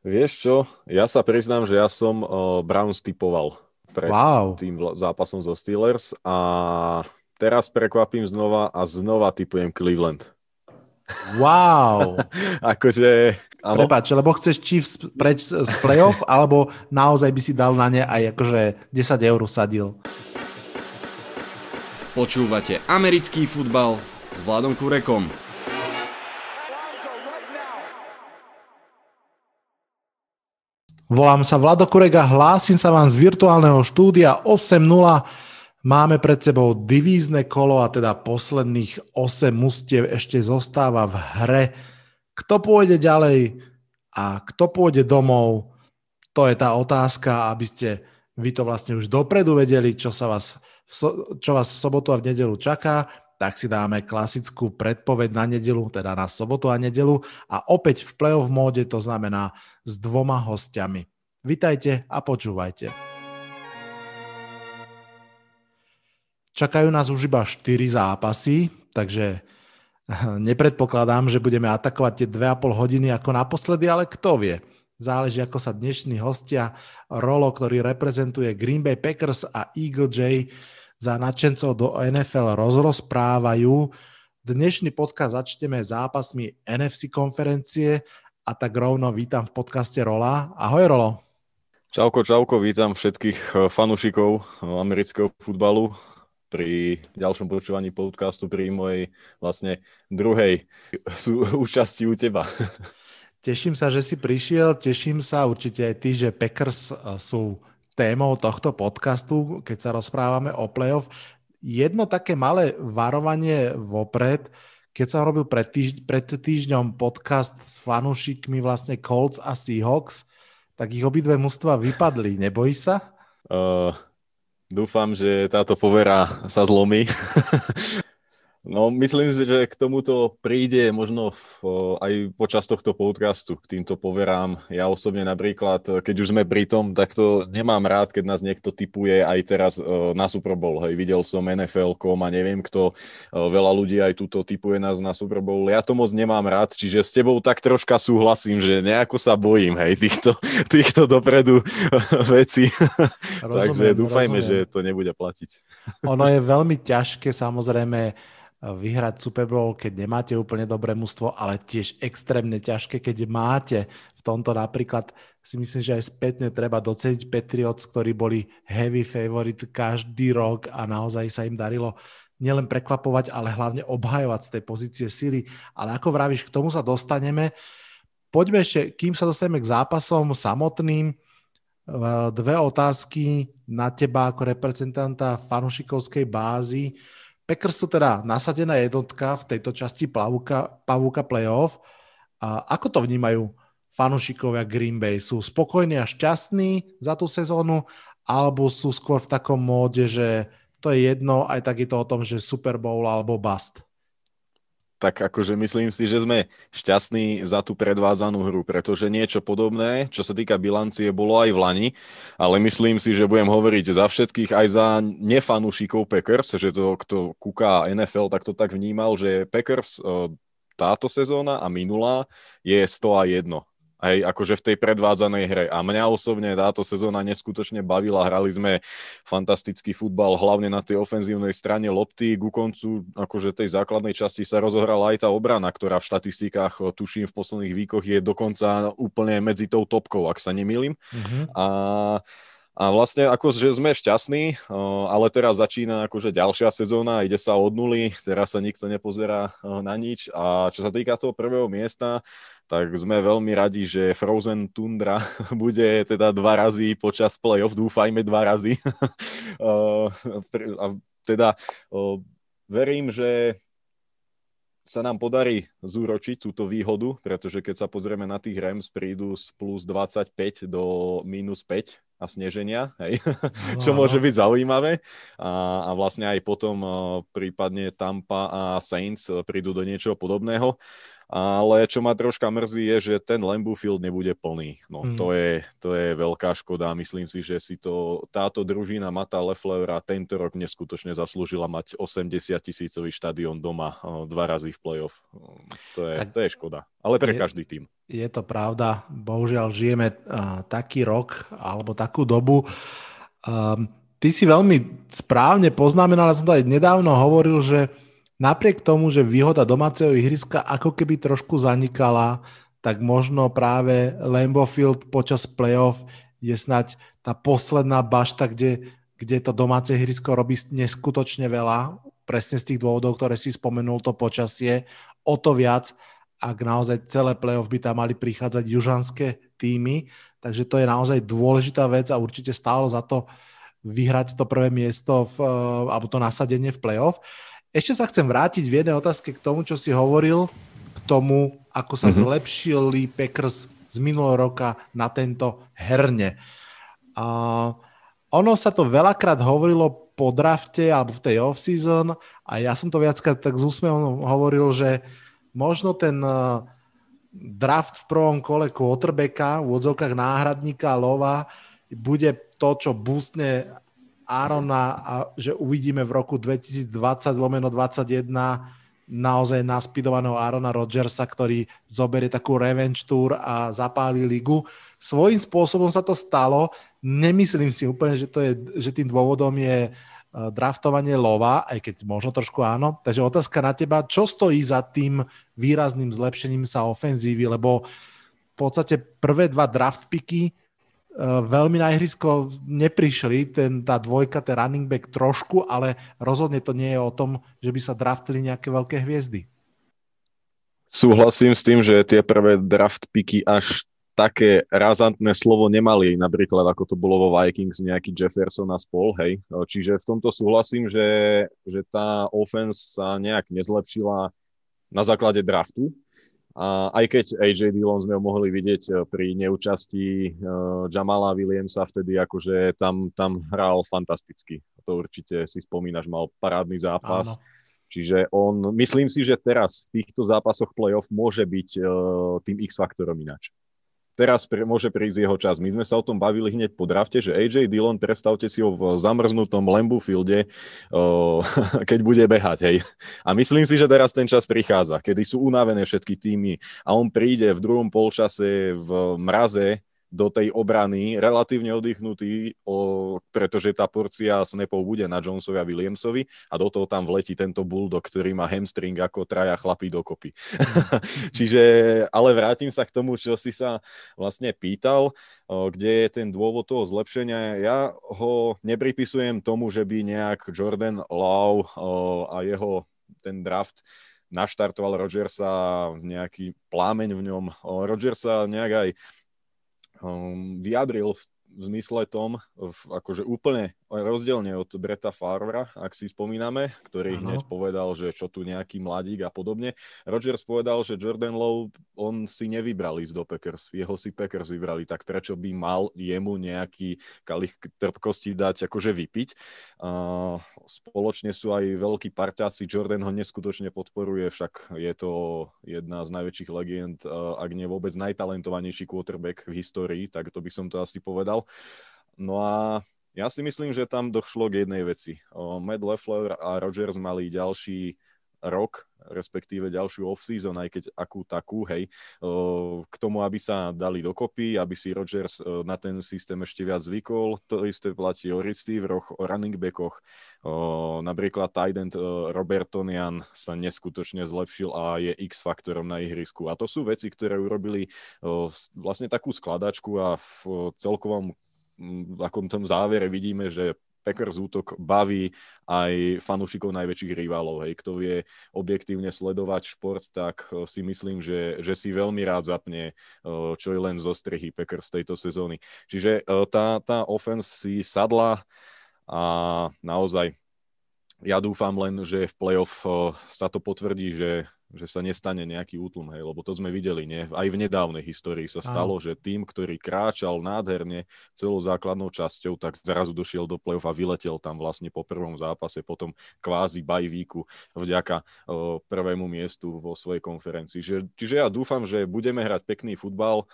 Vieš čo, ja sa priznám, že ja som uh, Browns typoval pred wow. tým zápasom zo Steelers a teraz prekvapím znova a znova typujem Cleveland. Wow. akože... Áno. Prepač, lebo chceš Chiefs preč z playoff, alebo naozaj by si dal na ne aj akože 10 eur sadil? Počúvate americký futbal s Vladom Kurekom. Volám sa Vlado Kurega, hlásim sa vám z virtuálneho štúdia 8.0. Máme pred sebou divízne kolo a teda posledných 8 mustiev ešte zostáva v hre. Kto pôjde ďalej a kto pôjde domov, to je tá otázka, aby ste vy to vlastne už dopredu vedeli, čo, sa vás, čo vás v sobotu a v nedelu čaká tak si dáme klasickú predpoveď na nedelu, teda na sobotu a nedelu a opäť v playoff móde, to znamená s dvoma hostiami. Vitajte a počúvajte. Čakajú nás už iba 4 zápasy, takže nepredpokladám, že budeme atakovať tie 2,5 hodiny ako naposledy, ale kto vie. Záleží, ako sa dnešní hostia Rolo, ktorý reprezentuje Green Bay Packers a Eagle J za nadšencov do NFL rozrozprávajú. Dnešný podcast začneme zápasmi NFC konferencie a tak rovno vítam v podcaste Rola. Ahoj Rolo. Čauko, čauko, vítam všetkých eh, fanúšikov eh, amerického futbalu pri ďalšom počúvaní podcastu pri mojej vlastne druhej účasti u teba. Teším sa, že si prišiel, teším sa určite aj ty, že Packers eh, sú témou tohto podcastu, keď sa rozprávame o playoff. Jedno také malé varovanie vopred, keď som robil pred, týžd- pred týždňom podcast s fanúšikmi vlastne Colts a Seahawks, tak ich obidve mužstva vypadli. Nebojíš sa? Uh, dúfam, že táto povera sa zlomí. No, myslím si, že k tomuto príde možno v, aj počas tohto podcastu, k týmto poverám. Ja osobne napríklad, keď už sme pri tom, tak to nemám rád, keď nás niekto typuje aj teraz na Super Bowl. Hej, videl som NFL.com a neviem kto, veľa ľudí aj túto typuje nás na Super Bowl. Ja to moc nemám rád, čiže s tebou tak troška súhlasím, že nejako sa bojím, hej, týchto, týchto dopredu veci. Takže dúfajme, rozumiem. že to nebude platiť. Ono je veľmi ťažké samozrejme vyhrať Super Bowl, keď nemáte úplne dobré mužstvo, ale tiež extrémne ťažké, keď máte. V tomto napríklad si myslím, že aj spätne treba doceniť Patriots, ktorí boli heavy favorite každý rok a naozaj sa im darilo nielen prekvapovať, ale hlavne obhajovať z tej pozície sily. Ale ako vravíš, k tomu sa dostaneme. Poďme ešte, kým sa dostaneme k zápasom samotným, dve otázky na teba ako reprezentanta fanušikovskej bázy. Packers sú teda nasadená jednotka v tejto časti plavúka, pavúka playoff. A ako to vnímajú fanúšikovia Green Bay? Sú spokojní a šťastní za tú sezónu alebo sú skôr v takom móde, že to je jedno, aj tak je to o tom, že Super Bowl alebo bust? Tak akože myslím si, že sme šťastní za tú predvádzanú hru, pretože niečo podobné, čo sa týka bilancie, bolo aj v Lani, ale myslím si, že budem hovoriť za všetkých, aj za nefanúšikov Packers, že to, kto kúka NFL, tak to tak vnímal, že Packers eh, táto sezóna a minulá je 100 a 1 aj akože v tej predvádzanej hre. A mňa osobne táto sezóna neskutočne bavila. Hrali sme fantastický futbal, hlavne na tej ofenzívnej strane lopty. Ku koncu akože tej základnej časti sa rozohrala aj tá obrana, ktorá v štatistikách, tuším, v posledných výkoch je dokonca úplne medzi tou topkou, ak sa nemýlim. Mm-hmm. A a vlastne akože sme šťastní, ale teraz začína akože ďalšia sezóna, ide sa od nuly, teraz sa nikto nepozerá na nič a čo sa týka toho prvého miesta, tak sme veľmi radi, že Frozen Tundra bude teda dva razy počas playoff, dúfajme dva razy. a teda verím, že sa nám podarí zúročiť túto výhodu, pretože keď sa pozrieme na tých Rams, prídu z plus 25 do minus 5 a sneženia, hej? No. čo môže byť zaujímavé. A, a vlastne aj potom prípadne Tampa a Saints prídu do niečoho podobného. Ale čo ma troška mrzí je, že ten Lambeau Field nebude plný. No mm. to, je, to je veľká škoda. Myslím si, že si to táto družina Mata Leflevera tento rok neskutočne zaslúžila mať 80 tisícový štadión doma dva razy v playoff. To je, to je škoda. Ale pre je, každý tým. Je to pravda. Bohužiaľ žijeme uh, taký rok alebo takú dobu. Um, ty si veľmi správne poznamenal, ja som to aj nedávno hovoril, že napriek tomu, že výhoda domáceho ihriska ako keby trošku zanikala, tak možno práve Lambeau Field počas playoff je snať tá posledná bašta, kde, kde to domáce ihrisko robí neskutočne veľa, presne z tých dôvodov, ktoré si spomenul, to počasie, o to viac, ak naozaj celé playoff by tam mali prichádzať južanské týmy, takže to je naozaj dôležitá vec a určite stálo za to vyhrať to prvé miesto v, alebo to nasadenie v playoff. Ešte sa chcem vrátiť v jednej otázke k tomu, čo si hovoril, k tomu, ako sa mm-hmm. zlepšili Packers z minulého roka na tento herne. A ono sa to veľakrát hovorilo po drafte alebo v tej off-season a ja som to viackrát tak z úsmevom hovoril, že možno ten draft v prvom kole quarterbacka, v odzovkách náhradníka Lova bude to, čo boostne Arona a že uvidíme v roku 2020 lomeno 21 naozaj naspidovaného Arona Rodgersa, ktorý zoberie takú revenge tour a zapálí ligu. Svojím spôsobom sa to stalo. Nemyslím si úplne, že, to je, že tým dôvodom je e, draftovanie lova, aj keď možno trošku áno. Takže otázka na teba, čo stojí za tým výrazným zlepšením sa ofenzívy, lebo v podstate prvé dva draft picky Eh, veľmi na ihrisko neprišli, ten, tá dvojka, ten running back trošku, ale rozhodne to nie je o tom, že by sa draftili nejaké veľké hviezdy. Súhlasím s tým, že tie prvé draft picky až také razantné slovo nemali, napríklad ako to bolo vo Vikings, nejaký Jefferson a spol, hej. Čiže v tomto súhlasím, že, že tá offense sa nejak nezlepšila na základe draftu, a aj keď AJ Dillon sme ho mohli vidieť eh, pri neúčasti uh, Jamala Williamsa vtedy, akože tam, tam hral fantasticky. To určite si spomínaš, mal parádny zápas. Áno. Čiže on, myslím si, že teraz v týchto zápasoch playoff môže byť uh, tým X-faktorom ináč teraz pre, môže prísť jeho čas. My sme sa o tom bavili hneď po drafte, že AJ Dillon, predstavte si ho v zamrznutom Lambu fielde, o, keď bude behať, hej. A myslím si, že teraz ten čas prichádza, kedy sú unavené všetky týmy a on príde v druhom polčase v mraze do tej obrany relatívne oddychnutý, o, pretože tá porcia snapov bude na Jonesovi a Williamsovi a do toho tam vletí tento bulldog, ktorý má hamstring ako traja chlapí dokopy. Čiže, ale vrátim sa k tomu, čo si sa vlastne pýtal, o, kde je ten dôvod toho zlepšenia. Ja ho nepripisujem tomu, že by nejak Jordan Lau o, a jeho ten draft naštartoval Rodgersa, nejaký plámeň v ňom. Rodgersa nejak aj um, vyjadril v, v zmysle tom, v, akože úplne rozdielne od Breta Farvera, ak si spomíname, ktorý ano. hneď povedal, že čo tu nejaký mladík a podobne. Rogers povedal, že Jordan Lowe, on si nevybral ísť do Packers, jeho si Packers vybrali, tak prečo by mal jemu nejaký kalich trpkosti dať akože vypiť. Uh, spoločne sú aj veľkí parťáci, Jordan ho neskutočne podporuje, však je to jedna z najväčších legend, uh, ak nie vôbec najtalentovanejší quarterback v histórii, tak to by som to asi povedal. No a ja si myslím, že tam došlo k jednej veci. Matt Leffler a Rogers mali ďalší rok, respektíve ďalšiu off-season, aj keď akú takú, hej, k tomu, aby sa dali dokopy, aby si Rodgers na ten systém ešte viac zvykol. To isté platí o receiveroch, o running backoch. Napríklad tight end Robertonian sa neskutočne zlepšil a je X-faktorom na ihrisku. A to sú veci, ktoré urobili vlastne takú skladačku a v celkovom akom tom závere vidíme, že Packers útok baví aj fanúšikov najväčších rivalov. Hej. Kto vie objektívne sledovať šport, tak eh, si myslím, že, že si veľmi rád zapne eh, čo je len zo strehy Packers tejto sezóny. Čiže eh, tá, tá offense si sadla a naozaj ja dúfam len, že v playoff sa to potvrdí, že že sa nestane nejaký útlm, hej, lebo to sme videli, nie? Aj v nedávnej histórii sa stalo, Aha. že tým, ktorý kráčal nádherne celou základnou časťou, tak zrazu došiel do play-off a vyletel tam vlastne po prvom zápase, potom kvázi bajvíku vďaka o, prvému miestu vo svojej konferencii. Že, čiže ja dúfam, že budeme hrať pekný futbal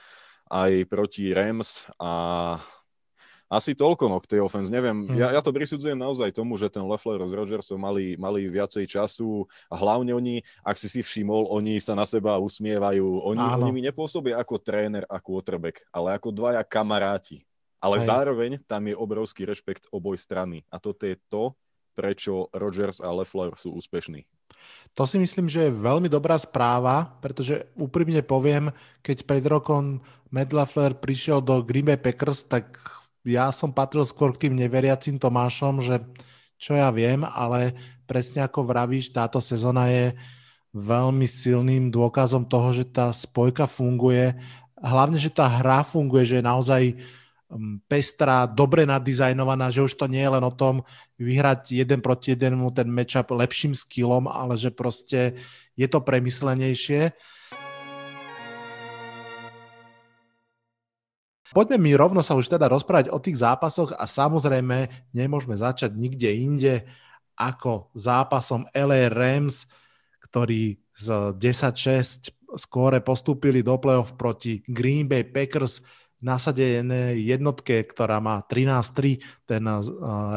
aj proti Rams a asi toľko no, k tej offense. Neviem, hmm. ja, ja to prisudzujem naozaj tomu, že ten Leffler s Rodgersom mali, mali viacej času a hlavne oni, ak si si všimol, oni sa na seba usmievajú. Oni, oni mi nepôsobia ako tréner a quarterback, ale ako dvaja kamaráti. Ale Hej. zároveň tam je obrovský rešpekt oboj strany. A toto je to, prečo Rodgers a Leffler sú úspešní. To si myslím, že je veľmi dobrá správa, pretože úprimne poviem, keď pred rokom Matt LaFleur prišiel do Green Bay Packers, tak ja som patril skôr k tým neveriacim Tomášom, že čo ja viem, ale presne ako vravíš, táto sezóna je veľmi silným dôkazom toho, že tá spojka funguje. Hlavne, že tá hra funguje, že je naozaj mm, pestrá, dobre nadizajnovaná, že už to nie je len o tom vyhrať jeden proti jednému ten matchup lepším skillom, ale že proste je to premyslenejšie. Poďme mi rovno sa už teda rozprávať o tých zápasoch a samozrejme nemôžeme začať nikde inde ako zápasom LA Rams, ktorí z 10-6 skóre postúpili do playoff proti Green Bay Packers nasadené jednotke, ktorá má 13-3, ten uh,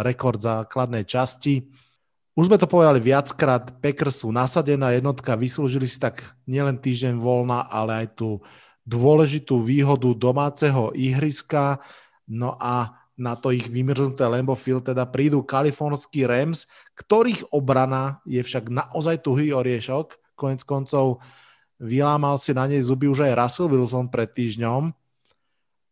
rekord základnej časti. Už sme to povedali viackrát, Packers sú nasadená jednotka, vyslúžili si tak nielen týždeň voľna, ale aj tú dôležitú výhodu domáceho ihriska, no a na to ich vymrznuté Lambo Field teda prídu kalifornskí Rams, ktorých obrana je však naozaj tuhý oriešok. Konec koncov vylámal si na nej zuby už aj Russell Wilson pred týždňom.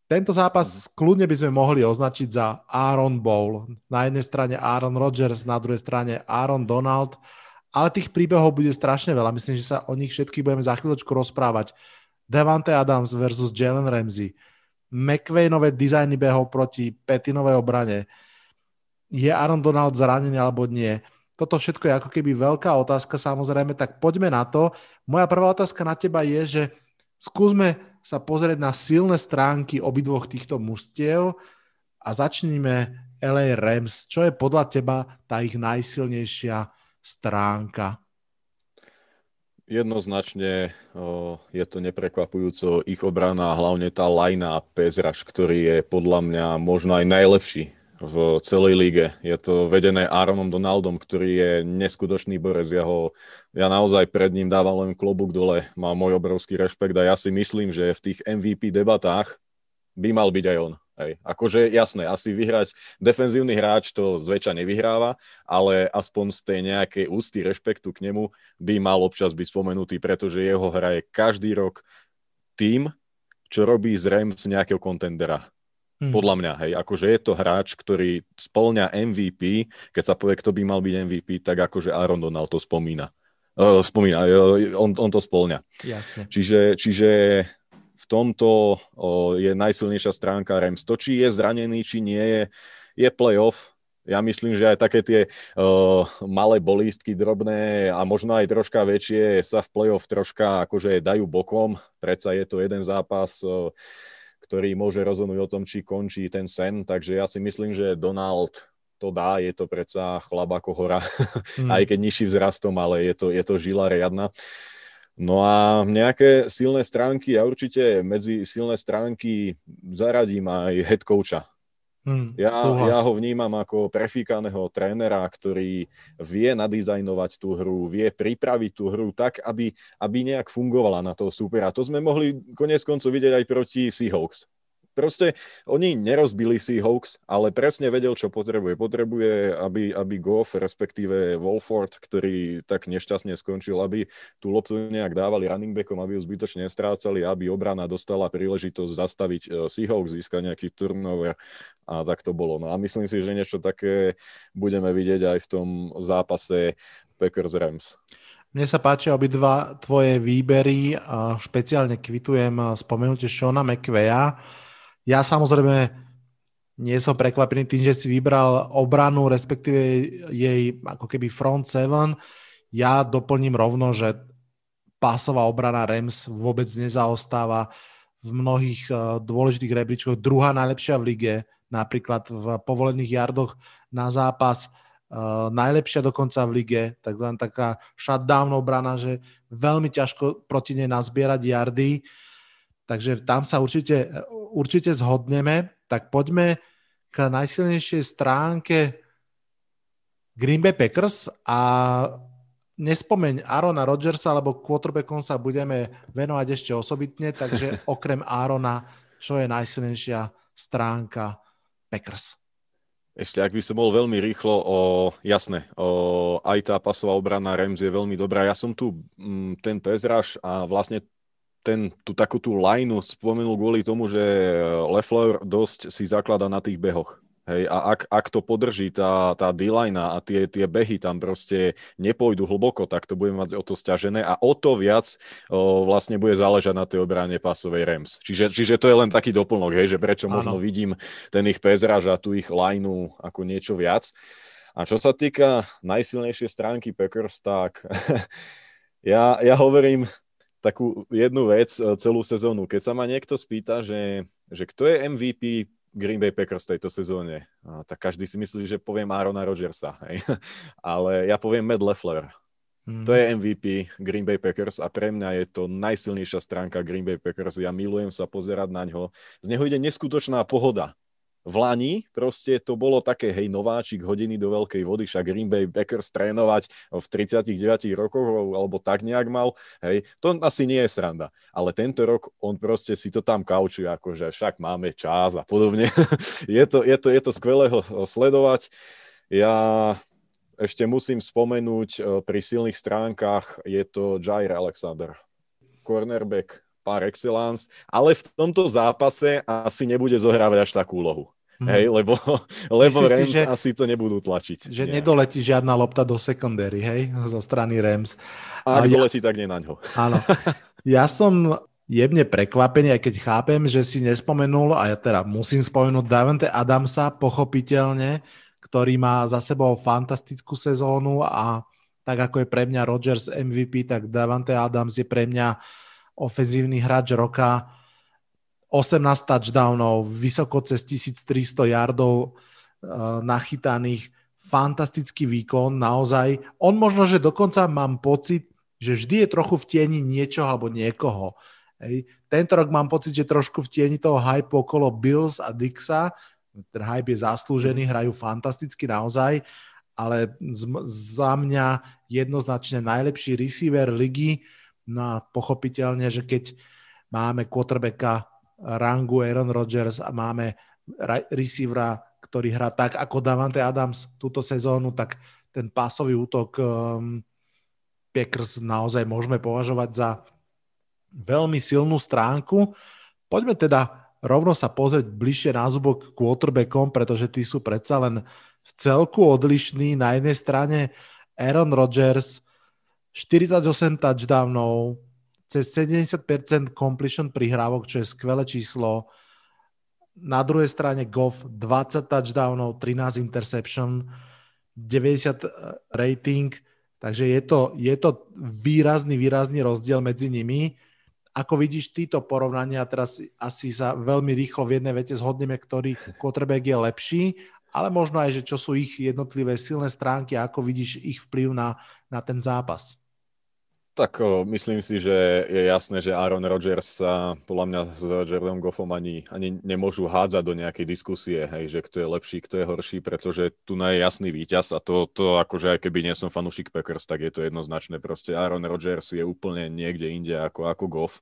Tento zápas kľudne by sme mohli označiť za Aaron Bowl. Na jednej strane Aaron Rodgers, na druhej strane Aaron Donald, ale tých príbehov bude strašne veľa. Myslím, že sa o nich všetkých budeme za chvíľočku rozprávať. Devante Adams versus Jalen Ramsey, McVaynové dizajny behov proti Petinovej obrane, je Aaron Donald zranený alebo nie. Toto všetko je ako keby veľká otázka samozrejme, tak poďme na to. Moja prvá otázka na teba je, že skúsme sa pozrieť na silné stránky obidvoch týchto mužstiev a začníme LA Rams. Čo je podľa teba tá ich najsilnejšia stránka? Jednoznačne je to neprekvapujúco ich obrana hlavne tá lajna Pezraš, ktorý je podľa mňa možno aj najlepší v celej líge. Je to vedené Aaronom Donaldom, ktorý je neskutočný borec. Ja, ho, ja naozaj pred ním dávam len klobúk dole. Má môj obrovský rešpekt a ja si myslím, že v tých MVP debatách by mal byť aj on. Hej. Akože jasné, asi vyhrať defenzívny hráč to zväčša nevyhráva, ale aspoň z tej nejakej ústy rešpektu k nemu by mal občas byť spomenutý, pretože jeho hra je každý rok tým, čo robí z Rams nejakého kontendera. Hmm. Podľa mňa, hej, akože je to hráč, ktorý spolňa MVP, keď sa povie, kto by mal byť MVP, tak akože Aaron Donald to spomína. Uh, spomína, on, on to spolňa. Jasne. Čiže, čiže v tomto je najsilnejšia stránka Rams. To, či je zranený, či nie je, je playoff. Ja myslím, že aj také tie uh, malé bolístky, drobné a možno aj troška väčšie sa v playoff troška akože dajú bokom. Predsa je to jeden zápas, uh, ktorý môže rozhodnúť o tom, či končí ten sen. Takže ja si myslím, že Donald to dá, je to predsa chlap ako hora, mm. aj keď nižší vzrastom, ale je to, je to žila riadna. No a nejaké silné stránky, ja určite medzi silné stránky zaradím aj head coacha. Hmm, ja, ja ho vnímam ako prefíkaného trénera, ktorý vie nadizajnovať tú hru, vie pripraviť tú hru tak, aby, aby nejak fungovala na toho supera. To sme mohli konec koncov vidieť aj proti Seahawks. Proste oni nerozbili si Hawks, ale presne vedel, čo potrebuje. Potrebuje, aby, aby Goff, respektíve Wolford, ktorý tak nešťastne skončil, aby tú loptu nejak dávali running backom, aby ju zbytočne nestrácali, aby obrana dostala príležitosť zastaviť e, Seahawks, získať nejaký turnover a tak to bolo. No a myslím si, že niečo také budeme vidieť aj v tom zápase Packers-Rams. Mne sa páčia obidva tvoje výbery, špeciálne kvitujem spomenutie Shona McVeya, ja samozrejme nie som prekvapený tým, že si vybral obranu, respektíve jej ako keby front seven. Ja doplním rovno, že pásová obrana Rams vôbec nezaostáva v mnohých uh, dôležitých rebríčkoch. Druhá najlepšia v lige, napríklad v povolených jardoch na zápas. Uh, najlepšia dokonca v lige, takzvaná taká shutdown obrana, že veľmi ťažko proti nej nazbierať jardy. Takže tam sa určite, určite zhodneme. Tak poďme k najsilnejšej stránke Green Bay Packers a nespomeň Arona Rodgersa, lebo quarterbackom sa budeme venovať ešte osobitne, takže okrem Arona, čo je najsilnejšia stránka Packers? Ešte, ak by som bol veľmi rýchlo, o, jasné, o, aj tá pasová obrana Rams je veľmi dobrá. Ja som tu m, mm, ten Pezraš a vlastne ten, tú takú tú lineu spomenul kvôli tomu, že Lefleur dosť si zaklada na tých behoch. Hej, a ak, ak to podrží tá, tá D-line a tie, tie behy tam proste nepôjdu hlboko, tak to bude mať o to stiažené a o to viac o, vlastne bude záležať na tej obrane pasovej Rams. Čiže, čiže to je len taký doplnok, hej, že prečo ano. možno vidím ten ich pezraž a tu ich lineu ako niečo viac. A čo sa týka najsilnejšej stránky Packers, tak ja, ja hovorím takú jednu vec celú sezónu. Keď sa ma niekto spýta, že, že kto je MVP Green Bay Packers tejto sezóne, tak každý si myslí, že poviem Arona Rodgersa, hej. ale ja poviem Matt Leffler. Mm. To je MVP Green Bay Packers a pre mňa je to najsilnejšia stránka Green Bay Packers. Ja milujem sa pozerať na ňo. Z neho ide neskutočná pohoda v Lani proste to bolo také, hej, nováčik hodiny do veľkej vody, však Green Bay Packers trénovať v 39 rokoch, alebo tak nejak mal, hej, to asi nie je sranda. Ale tento rok on proste si to tam kaučuje, akože však máme čas a podobne. je, to, je, to, je to skvelé ho sledovať. Ja ešte musím spomenúť e, pri silných stránkach, je to Jair Alexander, cornerback par excellence, ale v tomto zápase asi nebude zohrávať až takú úlohu. Mm. Hej, lebo, lebo Myslíš Rams si, že, asi to nebudú tlačiť. Že nie. nedoletí žiadna lopta do secondary, hej, zo strany Rams. A ak doletí, ja, tak nie na ňo. Áno. Ja som jemne prekvapený, aj keď chápem, že si nespomenul, a ja teda musím spomenúť Davante Adamsa, pochopiteľne, ktorý má za sebou fantastickú sezónu a tak ako je pre mňa Rodgers MVP, tak Davante Adams je pre mňa ofenzívny hráč roka 18 touchdownov, vysoko cez 1300 yardov uh, nachytaných, fantastický výkon, naozaj. On možno, že dokonca mám pocit, že vždy je trochu v tieni niečo alebo niekoho. Hej. Tento rok mám pocit, že trošku v tieni toho hype okolo Bills a Dixa. Ten hype je zaslúžený, hrajú fantasticky naozaj, ale z, za mňa jednoznačne najlepší receiver ligy. No a pochopiteľne, že keď máme quarterbacka rangu Aaron Rodgers a máme receivera, ktorý hrá tak ako Davante Adams túto sezónu, tak ten pásový útok um, Packers naozaj môžeme považovať za veľmi silnú stránku. Poďme teda rovno sa pozrieť bližšie na zubok quarterbackom, pretože tí sú predsa len v celku odlišní. Na jednej strane Aaron Rodgers, 48 touchdownov, cez 70% completion prihrávok, čo je skvelé číslo. Na druhej strane Goff 20 touchdownov, 13 interception, 90 rating, takže je to, je to výrazný, výrazný rozdiel medzi nimi. Ako vidíš títo porovnania, teraz asi sa veľmi rýchlo v jednej vete zhodneme, ktorý quarterback je lepší, ale možno aj, že čo sú ich jednotlivé silné stránky a ako vidíš ich vplyv na, na ten zápas. Tak myslím si, že je jasné, že Aaron Rodgers sa podľa mňa s Jaredom Goffom ani, ani nemôžu hádzať do nejakej diskusie, hej, že kto je lepší, kto je horší, pretože tu je jasný víťaz a to, to akože aj keby nie som fanúšik Packers, tak je to jednoznačné. Proste Aaron Rodgers je úplne niekde inde ako, ako Goff.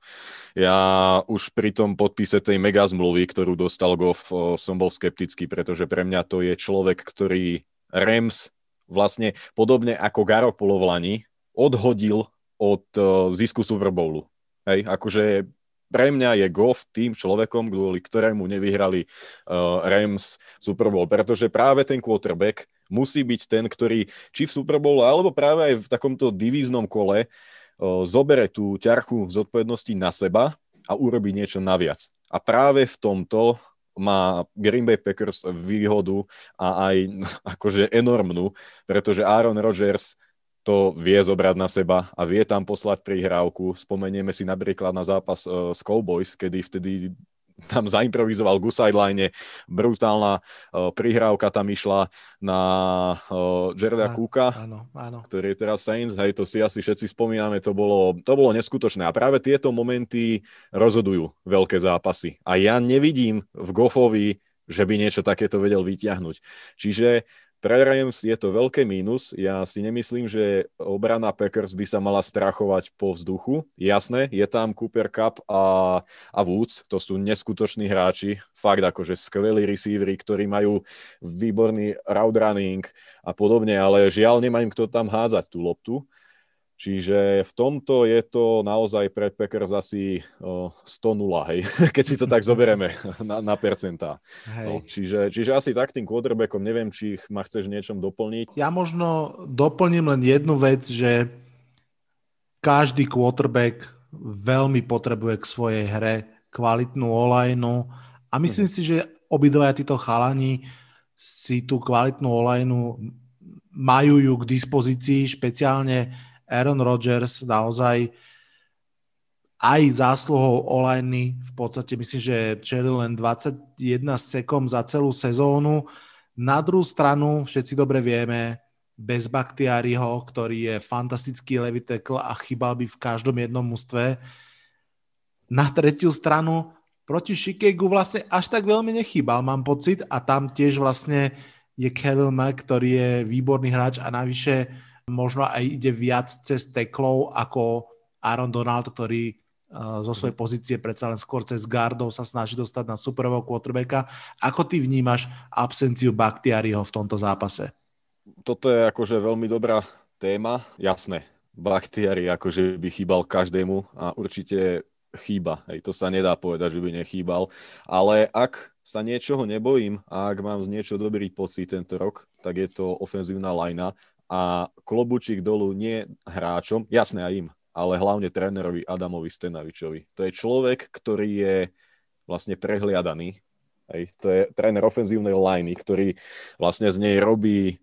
Ja už pri tom podpise tej mega zmluvy, ktorú dostal Goff, som bol skeptický, pretože pre mňa to je človek, ktorý Rams vlastne podobne ako Garoppolo v Lani odhodil od uh, zisku Super Bowlu. Hej, akože pre mňa je Goff tým človekom, kvôli ktorému nevyhrali uh, Rams Super Bowl, pretože práve ten quarterback musí byť ten, ktorý či v Super Bowl, alebo práve aj v takomto divíznom kole uh, zobere tú ťarchu zodpovednosti na seba a urobí niečo naviac. A práve v tomto má Green Bay Packers výhodu a aj akože enormnú, pretože Aaron Rodgers to vie zobrať na seba a vie tam poslať prihrávku. Spomenieme si napríklad na zápas uh, s Cowboys, kedy vtedy tam zaimprovizoval ku sideline, brutálna uh, prihrávka tam išla na uh, Jareda Cooka, áno, áno. ktorý je teraz Saints, hej, to si asi všetci spomíname, to bolo, to bolo neskutočné a práve tieto momenty rozhodujú veľké zápasy a ja nevidím v Goffovi, že by niečo takéto vedel vyťahnuť. Čiže pre Rams je to veľké mínus. Ja si nemyslím, že obrana Packers by sa mala strachovať po vzduchu. Jasné, je tam Cooper Cup a, a Woods, to sú neskutoční hráči, fakt akože skvelí receivery, ktorí majú výborný route running a podobne, ale žiaľ nemajú kto tam házať tú loptu. Čiže v tomto je to naozaj pre Packers asi 100-0, hej, keď si to tak zoberieme na, na percentá. No, čiže, čiže asi tak tým quarterbackom, neviem, či ma chceš niečom doplniť. Ja možno doplním len jednu vec, že každý quarterback veľmi potrebuje k svojej hre kvalitnú olajnu a myslím hmm. si, že obidvaja títo chalani si tú kvalitnú olajnu majú ju k dispozícii, špeciálne Aaron Rodgers naozaj aj zásluhou olajny, v podstate myslím, že čelil len 21 sekom za celú sezónu. Na druhú stranu, všetci dobre vieme, bez Baktiariho, ktorý je fantastický levý tekl a chýbal by v každom jednom mústve. Na tretiu stranu, proti Shikegu vlastne až tak veľmi nechýbal, mám pocit, a tam tiež vlastne je Khalil Mack, ktorý je výborný hráč a navyše možno aj ide viac cez teklov ako Aaron Donald, ktorý eh, zo svojej mhm. pozície predsa len skôr cez gardov sa snaží dostať na superového quarterbacka. Ako ty vnímaš absenciu Baktiariho v tomto zápase? Toto je akože veľmi dobrá téma. Jasné, Baktiari akože by chýbal každému a určite chýba. Hej, to sa nedá povedať, že by nechýbal. Ale ak sa niečoho nebojím a ak mám z niečo dobrý pocit tento rok, tak je to ofenzívna lajna a klobučík dolu nie hráčom, jasné aj im, ale hlavne trénerovi Adamovi Stenavičovi. To je človek, ktorý je vlastne prehliadaný. Hej. To je tréner ofenzívnej liney, ktorý vlastne z nej robí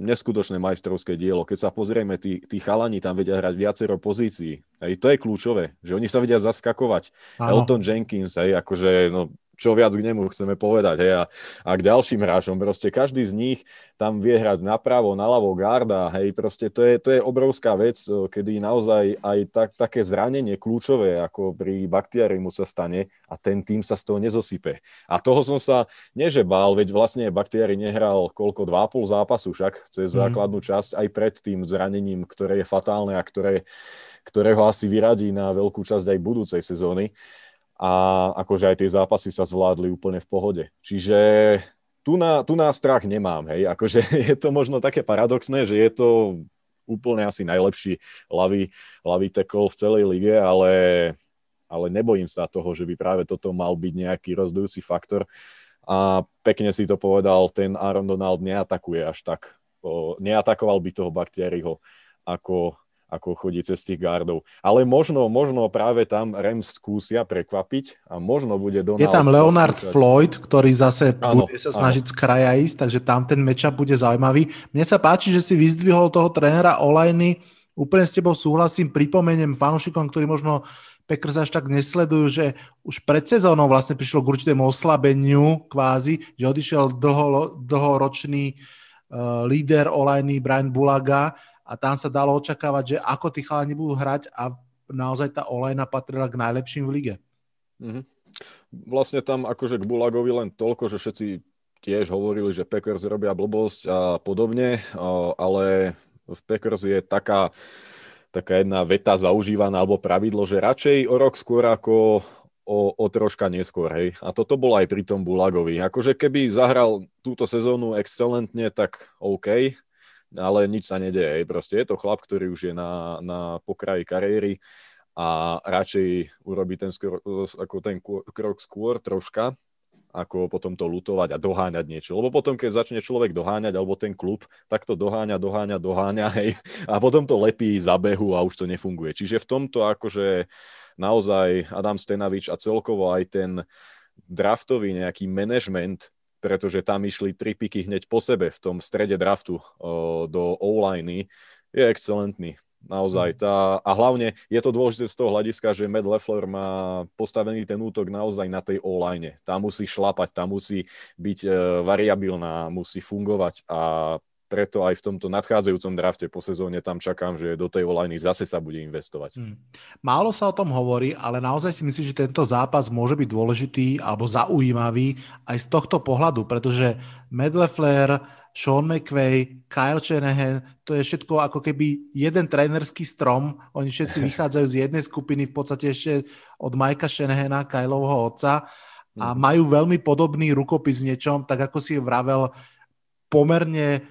neskutočné majstrovské dielo. Keď sa pozrieme, tí, tí chalani tam vedia hrať viacero pozícií. Hej, to je kľúčové, že oni sa vedia zaskakovať. Ano. Elton Jenkins, hej, akože no, čo viac k nemu chceme povedať. Hej. A, a k ďalším hráčom, proste každý z nich tam vie hrať napravo, naľavo garda, hej, proste to je, to je obrovská vec, kedy naozaj aj tak, také zranenie kľúčové, ako pri Baktiarimu sa stane a ten tým sa z toho nezosype. A toho som sa nežebal, veď vlastne Baktiari nehral koľko, 2,5 zápasu však cez mm. základnú časť aj pred tým zranením, ktoré je fatálne a ktoré, ktoré ho asi vyradí na veľkú časť aj budúcej sezóny a akože aj tie zápasy sa zvládli úplne v pohode. Čiže tu na, tu na strach nemám, hej, akože je to možno také paradoxné, že je to úplne asi najlepší lavý, lavý tackle v celej lige, ale, ale nebojím sa toho, že by práve toto mal byť nejaký rozdujúci faktor. A pekne si to povedal, ten Aaron Donald neatakuje až tak. Neatakoval by toho Baktieriho ako, ako chodí cez tých gardov. Ale možno, možno práve tam Rams skúsia prekvapiť a možno bude Donald... Je tam Leonard skúšať. Floyd, ktorý zase áno, bude sa snažiť áno. z kraja ísť, takže tam ten matchup bude zaujímavý. Mne sa páči, že si vyzdvihol toho trénera Olajny. Úplne s tebou súhlasím, pripomeniem fanúšikom, ktorí možno Packers až tak nesledujú, že už pred sezónou vlastne prišlo k určitému oslabeniu kvázi, že odišiel dlho, dlhoročný uh, líder Olajny Brian Bulaga a tam sa dalo očakávať, že ako tí chalani budú hrať a naozaj tá olejna patrila k najlepším v lige. Mm-hmm. Vlastne tam akože k Bulagovi len toľko, že všetci tiež hovorili, že Packers robia blbosť a podobne, ale v Packers je taká, taká jedna veta zaužívaná alebo pravidlo, že radšej o rok skôr ako o, o troška neskôr, hej. A toto bolo aj pri tom Bulagovi. Akože keby zahral túto sezónu excelentne, tak OK, ale nič sa nedeje. Proste je to chlap, ktorý už je na, na pokraji kariéry a radšej urobí ten, skor, ako ten krok skôr troška, ako potom to lutovať a doháňať niečo. Lebo potom, keď začne človek doháňať, alebo ten klub, tak to doháňa, doháňa, doháňa, hej, a potom to lepí za behu a už to nefunguje. Čiže v tomto akože naozaj Adam Stenavič a celkovo aj ten draftový nejaký management, pretože tam išli tri piky hneď po sebe v tom strede draftu o, do o je excelentný. Naozaj. Hmm. Tá, a hlavne je to dôležité z toho hľadiska, že Matt Leffler má postavený ten útok naozaj na tej o-line. Tá musí šlapať, tá musí byť e, variabilná, musí fungovať a preto aj v tomto nadchádzajúcom drafte po sezóne tam čakám, že do tej olajny zase sa bude investovať. Hmm. Málo sa o tom hovorí, ale naozaj si myslím, že tento zápas môže byť dôležitý alebo zaujímavý aj z tohto pohľadu, pretože Matt Leffler, Sean McVay, Kyle Shanahan, to je všetko ako keby jeden trénerský strom. Oni všetci vychádzajú z jednej skupiny, v podstate ešte od Mikea Shanahana, Kyleovho otca a mhm. majú veľmi podobný rukopis v niečom, tak ako si vravel, pomerne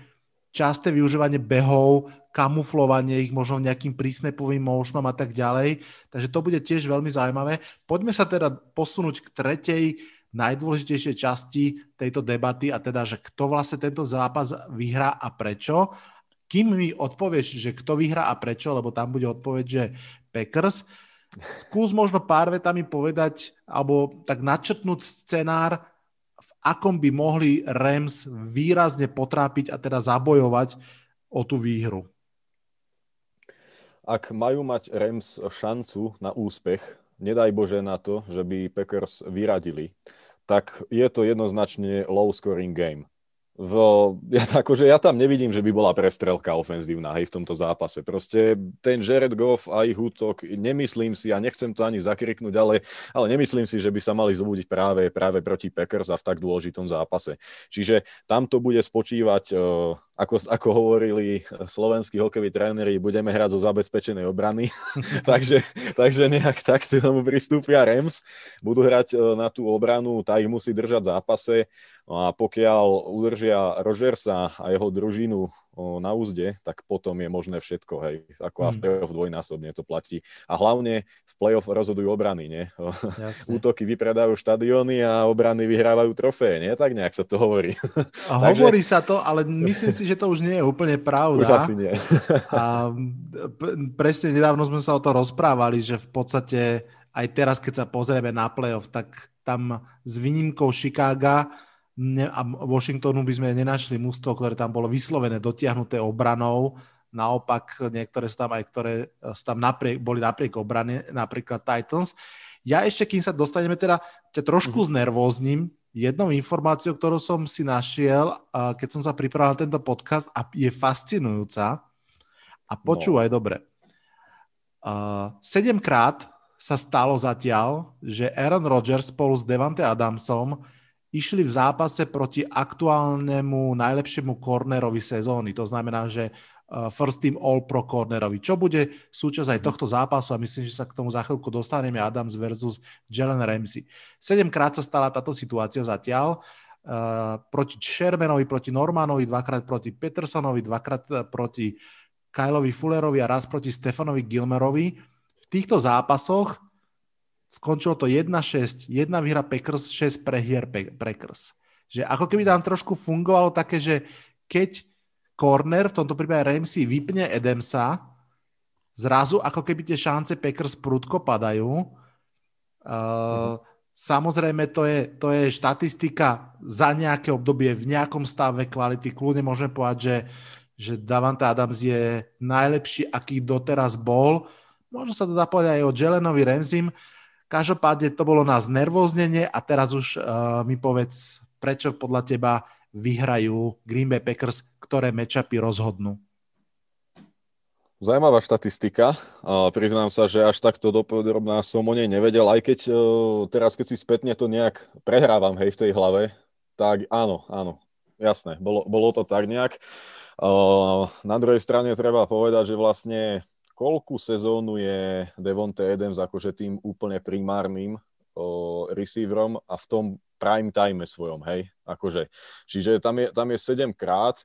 časté využívanie behov, kamuflovanie ich možno nejakým prísnepovým motionom a tak ďalej. Takže to bude tiež veľmi zaujímavé. Poďme sa teda posunúť k tretej najdôležitejšej časti tejto debaty a teda, že kto vlastne tento zápas vyhrá a prečo. Kým mi odpovieš, že kto vyhrá a prečo, lebo tam bude odpoveď, že Packers, skús možno pár vetami povedať, alebo tak načrtnúť scenár, akom by mohli Rams výrazne potrápiť a teda zabojovať o tú výhru? Ak majú mať Rams šancu na úspech, nedaj Bože na to, že by Packers vyradili, tak je to jednoznačne low scoring game v, ja, akože ja tam nevidím, že by bola prestrelka ofenzívna hej, v tomto zápase. Proste ten Jared Goff a ich útok, nemyslím si, a nechcem to ani zakriknúť, ale, ale nemyslím si, že by sa mali zobudiť práve, práve proti Packers a v tak dôležitom zápase. Čiže tam to bude spočívať, e, ako, ako hovorili slovenskí hokeví tréneri, budeme hrať zo zabezpečenej obrany. takže, takže nejak tak tomu pristúpia Rams. Budú hrať e, na tú obranu, tá ich musí držať v zápase a pokiaľ udržia Rogersa a jeho družinu na úzde, tak potom je možné všetko, hej. Ako hmm. play-off dvojnásobne to platí. A hlavne v play-off rozhodujú obrany, nie? Útoky vypredajú štadióny a obrany vyhrávajú trofeje, nie? Tak nejak sa to hovorí. A Takže... hovorí sa to, ale myslím si, že to už nie je úplne pravda. Už asi nie. a presne nedávno sme sa o to rozprávali, že v podstate aj teraz, keď sa pozrieme na play-off, tak tam s výnimkou Chicaga ne, a Washingtonu by sme nenašli mústvo, ktoré tam bolo vyslovené, dotiahnuté obranou. Naopak, niektoré sú tam aj, ktoré sú tam napriek, boli napriek obrane, napríklad Titans. Ja ešte, kým sa dostaneme, teda ťa trošku mm-hmm. znervózním jednou informáciou, ktorú som si našiel, keď som sa pripravil na tento podcast a je fascinujúca. A počúvaj no. dobre. Uh, sedemkrát sa stalo zatiaľ, že Aaron Rodgers spolu s Devante Adamsom išli v zápase proti aktuálnemu najlepšiemu kornerovi sezóny. To znamená, že uh, first team all pro cornerovi, čo bude súčasť aj mhm. tohto zápasu a myslím, že sa k tomu za chvíľku dostaneme Adams versus Jalen Ramsey. Sedemkrát sa stala táto situácia zatiaľ. Uh, proti Shermanovi, proti Normanovi, dvakrát proti Petersonovi, dvakrát uh, proti Kylovi Fullerovi a raz proti Stefanovi Gilmerovi. V týchto zápasoch skončilo to 1-6, jedna výhra Packers, 6 prehier Packers. Že ako keby tam trošku fungovalo také, že keď corner, v tomto prípade Ramsey, vypne Edemsa, zrazu ako keby tie šance Packers prudko padajú. Uh. Samozrejme, to je, to je štatistika za nejaké obdobie v nejakom stave kvality. Kľudne môžeme povedať, že, že Davante Adams je najlepší, aký doteraz bol. Možno sa to dá povedať aj o Jelenovi Ramsim. Každopádne to bolo nás nervóznenie a teraz už uh, mi povedz, prečo podľa teba vyhrajú Green Bay Packers, ktoré matchupy rozhodnú. Zajímavá štatistika. Priznám sa, že až takto dopodrobná som o nej nevedel, aj keď uh, teraz, keď si spätne to nejak prehrávam hej, v tej hlave, tak áno, áno, jasné, bolo, bolo to tak nejak. Na druhej strane treba povedať, že vlastne koľku sezónu je Devonte Adams akože tým úplne primárnym o, receiverom a v tom prime time svojom, hej, akože. Čiže tam je, tam je 7 krát,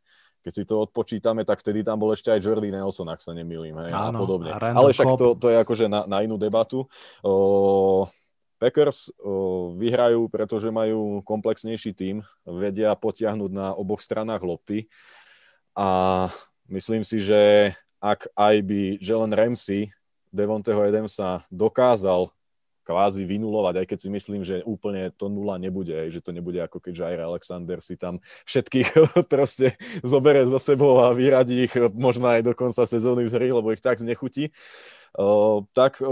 keď si to odpočítame, tak vtedy tam bol ešte aj Jordy Nelson, ak sa nemýlim, hej, Áno, a podobne. A Ale však to, to je akože na, na inú debatu. O, Packers o, vyhrajú, pretože majú komplexnejší tím, vedia potiahnuť na oboch stranách lopty a myslím si, že ak aj by Jalen Ramsey Devonteho Adamsa dokázal kvázi vynulovať, aj keď si myslím, že úplne to nula nebude, že to nebude ako keď Jair Alexander si tam všetkých proste zobere za sebou a vyradí ich možno aj do konca sezóny z hry, lebo ich tak znechutí. Tak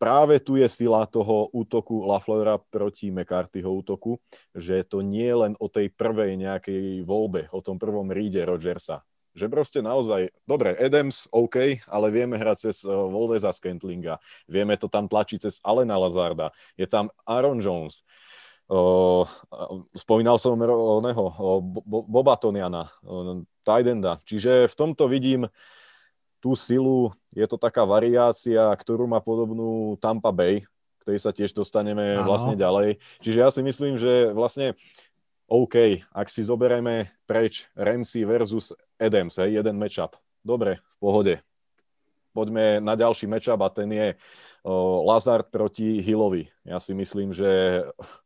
práve tu je sila toho útoku Laflera proti McCarthyho útoku, že to nie je len o tej prvej nejakej voľbe, o tom prvom ríde Rodgersa. Že proste naozaj, dobre, Adams, OK, ale vieme hrať cez uh, Voldeza Scantlinga, vieme to tam tlačiť cez Alena Lazarda, je tam Aaron Jones, uh, spomínal som oného, uh, Boba Toniana, Tidenda, čiže v tomto vidím tú silu, je to taká variácia, ktorú má podobnú Tampa Bay, ktorej sa tiež dostaneme ano. vlastne ďalej. Čiže ja si myslím, že vlastne OK, ak si zoberieme preč Ramsey versus Adams, hej, jeden matchup, dobre, v pohode. Poďme na ďalší matchup a ten je Lazard proti Hillovi. Ja si myslím, že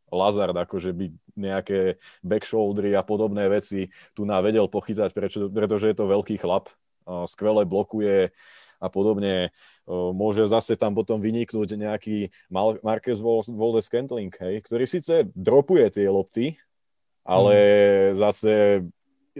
Lazard akože by nejaké backshouldery a podobné veci tu na vedel pochytať, prečo, pretože je to veľký chlap skvele blokuje a podobne. Môže zase tam potom vyniknúť nejaký Marquez Voldes Kentling, hej, ktorý síce dropuje tie lopty, ale mm. zase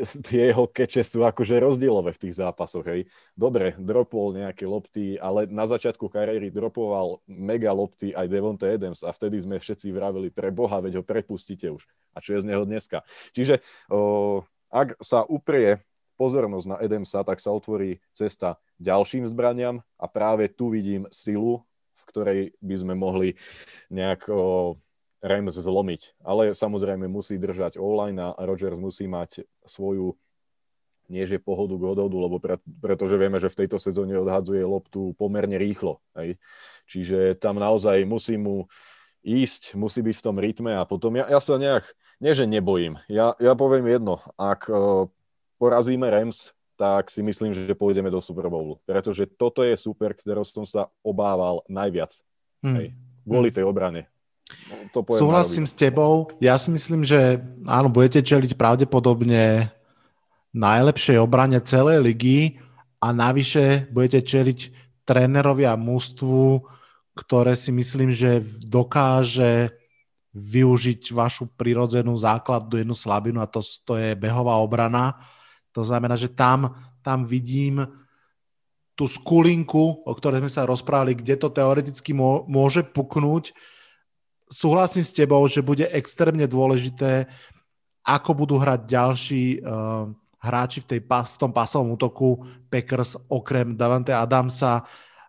tie jeho keče sú akože rozdielové v tých zápasoch, hej. Dobre, dropol nejaké lopty, ale na začiatku kariéry dropoval mega lopty aj Devonte Adams a vtedy sme všetci vravili pre Boha, veď ho prepustíte už. A čo je z neho dneska? Čiže o, ak sa uprie pozornosť na Edemsa, tak sa otvorí cesta ďalším zbraniam a práve tu vidím silu, v ktorej by sme mohli nejak o, Rams zlomiť. Ale samozrejme musí držať online a Rodgers musí mať svoju nie že pohodu k odhodu, lebo pre, pretože vieme, že v tejto sezóne odhadzuje loptu pomerne rýchlo. Hej. Čiže tam naozaj musí mu ísť, musí byť v tom rytme a potom ja, ja sa nejak, nie že nebojím, ja, ja poviem jedno, ak porazíme Rams, tak si myslím, že pôjdeme do Super Bowlu. Pretože toto je super, ktorého som sa obával najviac. Hmm. Hej, kvôli hmm. tej obrane. To Súhlasím s tebou. Ja si myslím, že áno, budete čeliť pravdepodobne najlepšej obrane celej ligy a navyše budete čeliť trénerovi a mústvu, ktoré si myslím, že dokáže využiť vašu prirodzenú základnú jednu slabinu a to, to je behová obrana to znamená, že tam, tam vidím tú skulinku, o ktorej sme sa rozprávali, kde to teoreticky môže puknúť. Súhlasím s tebou, že bude extrémne dôležité, ako budú hrať ďalší uh, hráči v, tej, v tom pasovom útoku Packers okrem Davante Adamsa.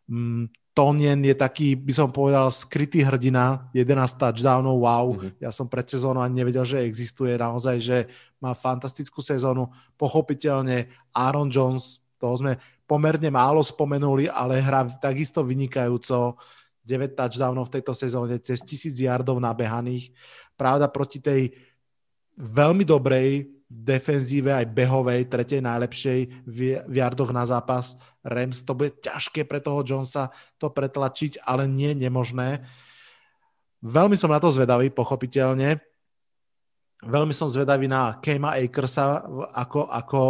Um, Tonien je taký, by som povedal, skrytý hrdina, 11 touchdownov, wow. Mm-hmm. Ja som pred sezónou ani nevedel, že existuje naozaj, že má fantastickú sezónu. Pochopiteľne Aaron Jones, toho sme pomerne málo spomenuli, ale hrá takisto vynikajúco. 9 touchdownov v tejto sezóne, cez 1000 yardov nabehaných. Pravda proti tej veľmi dobrej defenzíve aj behovej, tretej najlepšej v, jardoch na zápas Rams. To bude ťažké pre toho Jonesa to pretlačiť, ale nie nemožné. Veľmi som na to zvedavý, pochopiteľne. Veľmi som zvedavý na Kema Akersa, ako, ako,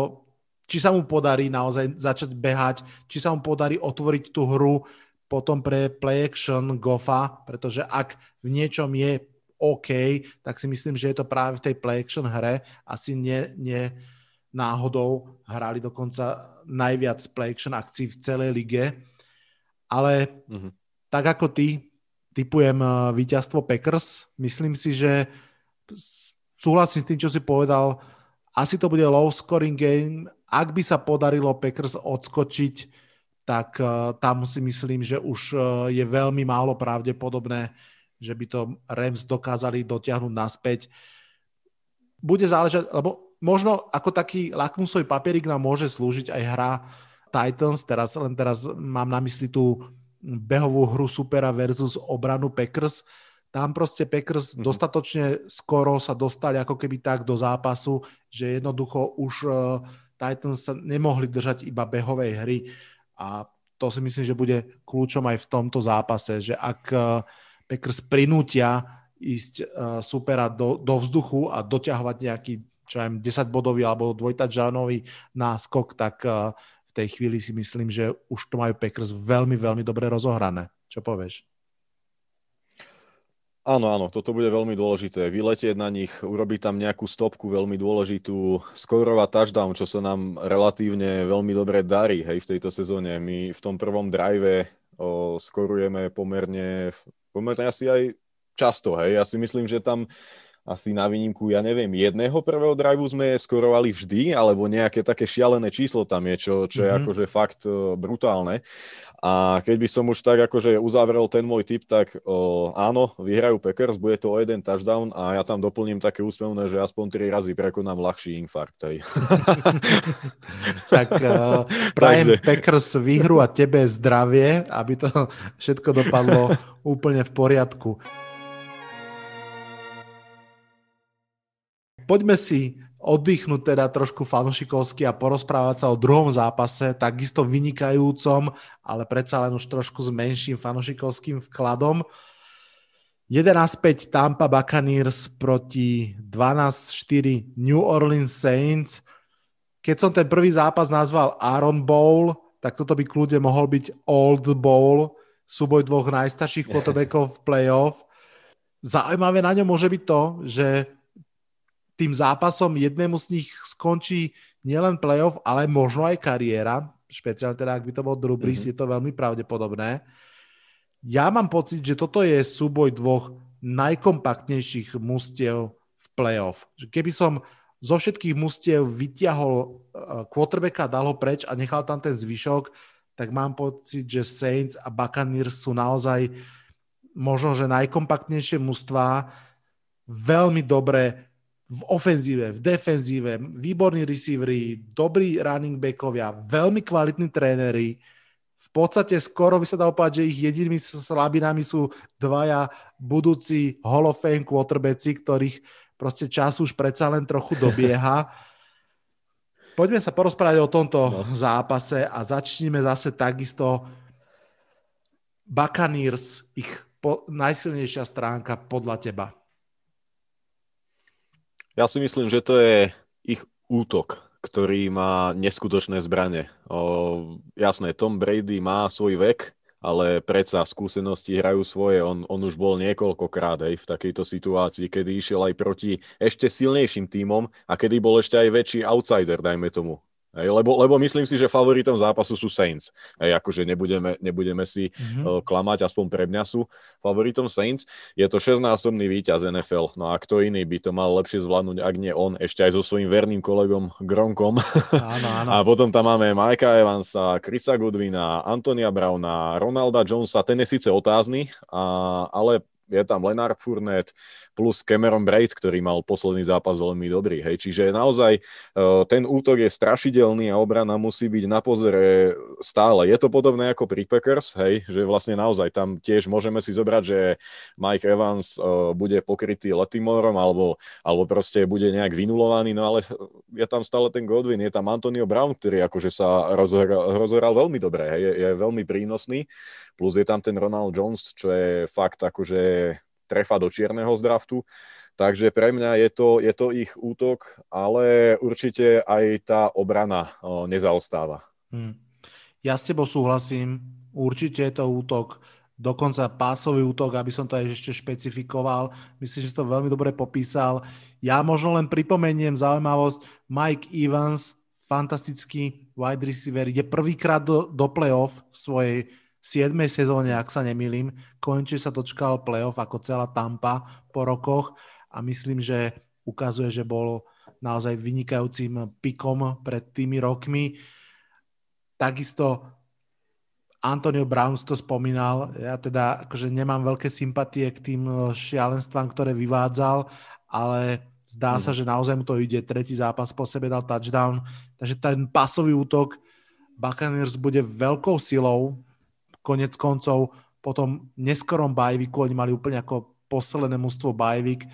či sa mu podarí naozaj začať behať, či sa mu podarí otvoriť tú hru potom pre play action Goffa, pretože ak v niečom je OK, tak si myslím, že je to práve v tej play action hre. Asi nie, nie náhodou hrali dokonca najviac play action akcií v celej lige. Ale mm-hmm. tak ako ty, typujem uh, víťazstvo Packers. Myslím si, že súhlasím s tým, čo si povedal. Asi to bude low scoring game. Ak by sa podarilo Packers odskočiť, tak uh, tam si myslím, že už uh, je veľmi málo pravdepodobné, že by to Rams dokázali dotiahnuť naspäť. Bude záležať, lebo možno ako taký lakmusový papierik nám môže slúžiť aj hra Titans, teraz len teraz mám na mysli tú behovú hru supera versus obranu Packers. Tam proste Packers mm-hmm. dostatočne skoro sa dostali ako keby tak do zápasu, že jednoducho už uh, Titans sa nemohli držať iba behovej hry a to si myslím, že bude kľúčom aj v tomto zápase, že ak uh, Packers prinútia ísť uh, supera do, do vzduchu a doťahovať nejaký čo aj 10 bodový alebo dvojtačánový náskok, tak uh, v tej chvíli si myslím, že už to majú Packers veľmi, veľmi dobre rozohrané. Čo povieš? Áno, áno, toto bude veľmi dôležité. Vyletieť na nich, urobiť tam nejakú stopku veľmi dôležitú, skorovať touchdown, čo sa nám relatívne veľmi dobre darí hej, v tejto sezóne. My v tom prvom drive o, skorujeme pomerne, pomerne asi aj často. Hej. Ja si myslím, že tam asi na výnimku, ja neviem, jedného prvého driveu sme skorovali vždy, alebo nejaké také šialené číslo tam je, čo, čo je mm-hmm. akože fakt uh, brutálne. A keď by som už tak akože uzavrel ten môj tip, tak uh, áno, vyhrajú Packers, bude to o jeden touchdown a ja tam doplním také úsmevné, že aspoň tri razy prekonám ľahší infarkt. Hej. tak uh, prajem Takže... Packers výhru a tebe zdravie, aby to všetko dopadlo úplne v poriadku. Poďme si oddychnúť teda trošku fanušikovsky a porozprávať sa o druhom zápase, takisto vynikajúcom, ale predsa len už trošku s menším fanušikovským vkladom. 11-5 Tampa Buccaneers proti 12-4 New Orleans Saints. Keď som ten prvý zápas nazval Aaron Bowl, tak toto by kľudne mohol byť Old Bowl, súboj dvoch najstarších quarterbackov v playoff. Zaujímavé na ňom môže byť to, že tým zápasom jednému z nich skončí nielen playoff, ale možno aj kariéra, špeciálne teda, ak by to bol Drew Brees, mm-hmm. je to veľmi pravdepodobné. Ja mám pocit, že toto je súboj dvoch najkompaktnejších mustiev v playoff. Keby som zo všetkých mustiev vytiahol eh, quarterbacka, dal ho preč a nechal tam ten zvyšok, tak mám pocit, že Saints a Buccaneers sú naozaj možno, že najkompaktnejšie mužstva, veľmi dobre v ofenzíve, v defenzíve, výborní receivery, dobrí running backovia, veľmi kvalitní tréneri. V podstate skoro by sa dalo povedať, že ich jedinými slabinami sú dvaja budúci Hall of Fame quarterbacki, ktorých proste čas už predsa len trochu dobieha. Poďme sa porozprávať o tomto no. zápase a začneme zase takisto Buccaneers, ich po, najsilnejšia stránka podľa teba. Ja si myslím, že to je ich útok, ktorý má neskutočné zbranie. O, jasné, Tom Brady má svoj vek, ale predsa skúsenosti hrajú svoje. On, on už bol niekoľkokrát aj v takejto situácii, kedy išiel aj proti ešte silnejším tímom a kedy bol ešte aj väčší outsider, dajme tomu. Hej, lebo, lebo myslím si, že favoritom zápasu sú Saints. Hej, akože nebudeme, nebudeme si mm-hmm. uh, klamať, aspoň pre mňa sú favoritom Saints. Je to 16-násobný víťaz NFL. No a kto iný by to mal lepšie zvládnuť, ak nie on, ešte aj so svojím verným kolegom Gronkom. Áno, áno. A potom tam máme Mikea Evansa, Chrisa Goodwina, Antonia Browna, Ronalda Jonesa. Ten je síce otázny, a, ale je tam Lenard Fournette plus Cameron Braid, ktorý mal posledný zápas veľmi dobrý. Hej. Čiže naozaj uh, ten útok je strašidelný a obrana musí byť na pozore stále. Je to podobné ako pri Packers, hej, že vlastne naozaj tam tiež môžeme si zobrať, že Mike Evans uh, bude pokrytý Letimorom alebo, alebo proste bude nejak vynulovaný, no ale je tam stále ten Godwin, je tam Antonio Brown, ktorý akože sa rozohral veľmi dobre, hej, je, je veľmi prínosný plus je tam ten Ronald Jones, čo je fakt akože trefa do čierneho z draftu. Takže pre mňa je to, je to ich útok, ale určite aj tá obrana nezaostáva. Hmm. Ja s tebou súhlasím, určite je to útok, dokonca pásový útok, aby som to aj ešte špecifikoval. Myslím, že si to veľmi dobre popísal. Ja možno len pripomeniem zaujímavosť, Mike Evans, fantastický wide receiver, ide prvýkrát do, do playoff v svojej 7. sezóne, ak sa nemýlim. Konečne sa dočkal playoff ako celá Tampa po rokoch a myslím, že ukazuje, že bol naozaj vynikajúcim pikom pred tými rokmi. Takisto Antonio Brown to spomínal, ja teda akože nemám veľké sympatie k tým šialenstvám, ktoré vyvádzal, ale zdá mm. sa, že naozaj mu to ide. Tretí zápas po sebe dal touchdown, takže ten pasový útok Buccaneers bude veľkou silou konec koncov po tom neskorom bajviku, oni mali úplne ako posledné mústvo bajvik,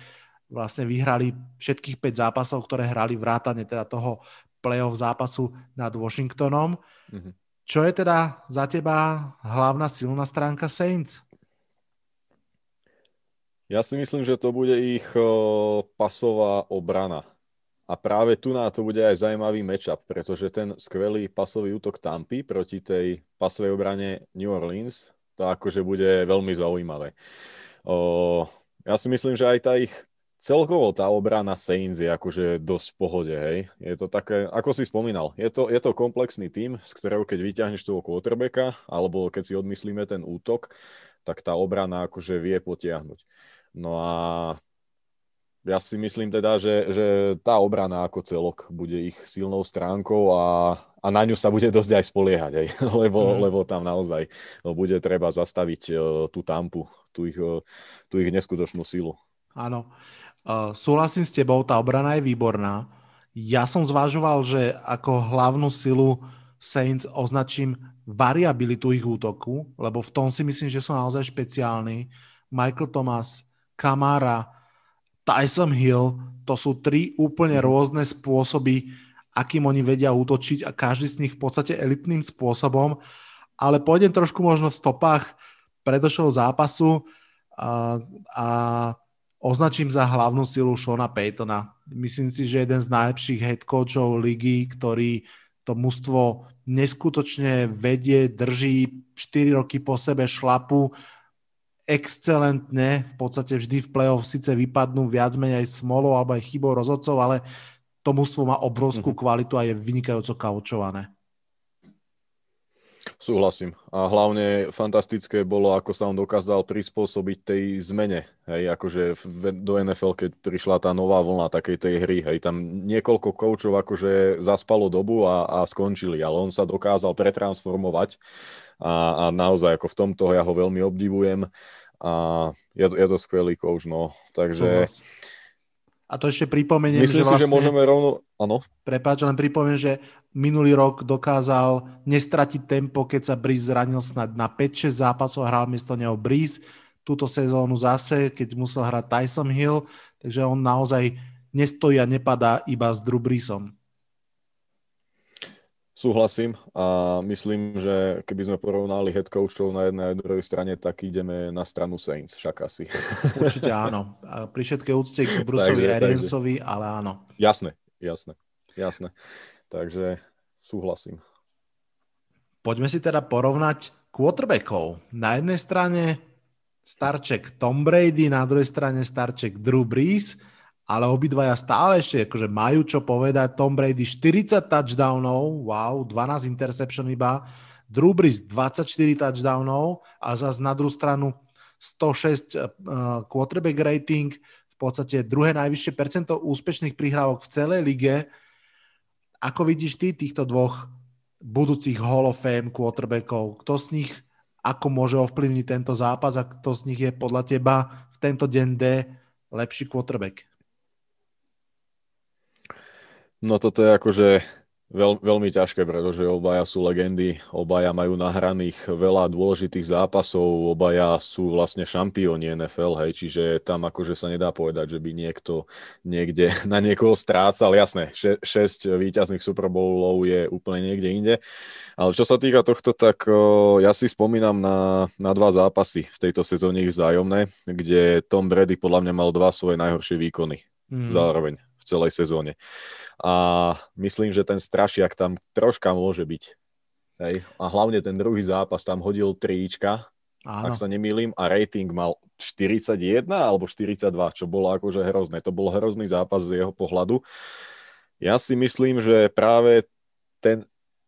vlastne vyhrali všetkých 5 zápasov, ktoré hrali vrátane teda toho playoff zápasu nad Washingtonom. Mm-hmm. Čo je teda za teba hlavná silná stránka Saints? Ja si myslím, že to bude ich pasová obrana. A práve tu na to bude aj zaujímavý matchup, pretože ten skvelý pasový útok Tampy proti tej pasovej obrane New Orleans, to akože bude veľmi zaujímavé. O, Ja si myslím, že aj tá ich celkovo tá obrana Saints je akože dosť v pohode, hej. Je to také, ako si spomínal, je to, je to komplexný tým, z ktorého keď vyťahneš toho quarterbacka, alebo keď si odmyslíme ten útok, tak tá obrana akože vie potiahnuť. No a ja si myslím teda, že, že tá obrana ako celok bude ich silnou stránkou a, a na ňu sa bude dosť aj spoliehať, aj, lebo, mm. lebo tam naozaj bude treba zastaviť uh, tú tampu, tú ich, uh, tú ich neskutočnú silu. Áno, uh, súhlasím s tebou, tá obrana je výborná. Ja som zvažoval, že ako hlavnú silu Saints označím variabilitu ich útoku, lebo v tom si myslím, že sú naozaj špeciálni. Michael Thomas, Kamara, Tyson Hill, to sú tri úplne mhm. rôzne spôsoby, akým oni vedia útočiť a každý z nich v podstate elitným spôsobom. Ale pôjdem trošku možno v stopách predošlého zápasu a, a označím za hlavnú silu Shona Paytona. Myslím si, že jeden z najlepších head coachov ligy, ktorý to mužstvo neskutočne vedie, drží 4 roky po sebe šlapu, excelentne, v podstate vždy v play-off síce vypadnú viac menej aj smolou alebo aj chybou rozhodcov, ale to mužstvo má obrovskú mm-hmm. kvalitu a je vynikajúco kaučované. Súhlasím. A hlavne fantastické bolo, ako sa on dokázal prispôsobiť tej zmene. Hej, akože do NFL, keď prišla tá nová vlna takej tej hry, hej, tam niekoľko koučov akože zaspalo dobu a, a skončili, ale on sa dokázal pretransformovať a, a naozaj ako v tomto ja ho veľmi obdivujem a je, je to skvelý coach, no. Takže... A to ešte pripomeniem, Myslím že vlastne... si, že môžeme rovno... Áno. Prepáč, len pripomeniem, že minulý rok dokázal nestratiť tempo, keď sa Breeze zranil snad na 5-6 zápasov hral miesto neho Breeze. Túto sezónu zase, keď musel hrať Tyson Hill, takže on naozaj nestojí a nepadá iba s Drew Breesom. Súhlasím a myslím, že keby sme porovnali head coachov na jednej a druhej strane, tak ideme na stranu Saints, však asi. Určite áno. Pri všetkej úcte k Bruceovi Ariansovi, ale áno. Jasné, jasné, jasné. Takže súhlasím. Poďme si teda porovnať quarterbackov. Na jednej strane starček Tom Brady, na druhej strane starček Drew Brees ale obidvaja stále ešte akože majú čo povedať. Tom Brady 40 touchdownov, wow, 12 interception iba. Drew Brees 24 touchdownov a zase na druhú stranu 106 uh, quarterback rating, v podstate druhé najvyššie percento úspešných prihrávok v celej lige. Ako vidíš ty týchto dvoch budúcich Hall of Fame quarterbackov? Kto z nich ako môže ovplyvniť tento zápas a kto z nich je podľa teba v tento deň D lepší quarterback? No toto je akože veľ, veľmi ťažké, pretože obaja sú legendy, obaja majú nahraných veľa dôležitých zápasov, obaja sú vlastne šampióni NFL, hej, čiže tam akože sa nedá povedať, že by niekto niekde na niekoho strácal. Jasné, 6 výťazných Super Bowlov je úplne niekde inde. Ale čo sa týka tohto, tak o, ja si spomínam na, na dva zápasy v tejto sezóne ich vzájomné, kde Tom Brady podľa mňa mal dva svoje najhoršie výkony mm. zároveň v celej sezóne a myslím, že ten strašiak tam troška môže byť. Hej. A hlavne ten druhý zápas tam hodil trička, Áno. ak sa nemýlim, a rating mal 41 alebo 42, čo bolo akože hrozné. To bol hrozný zápas z jeho pohľadu. Ja si myslím, že práve ten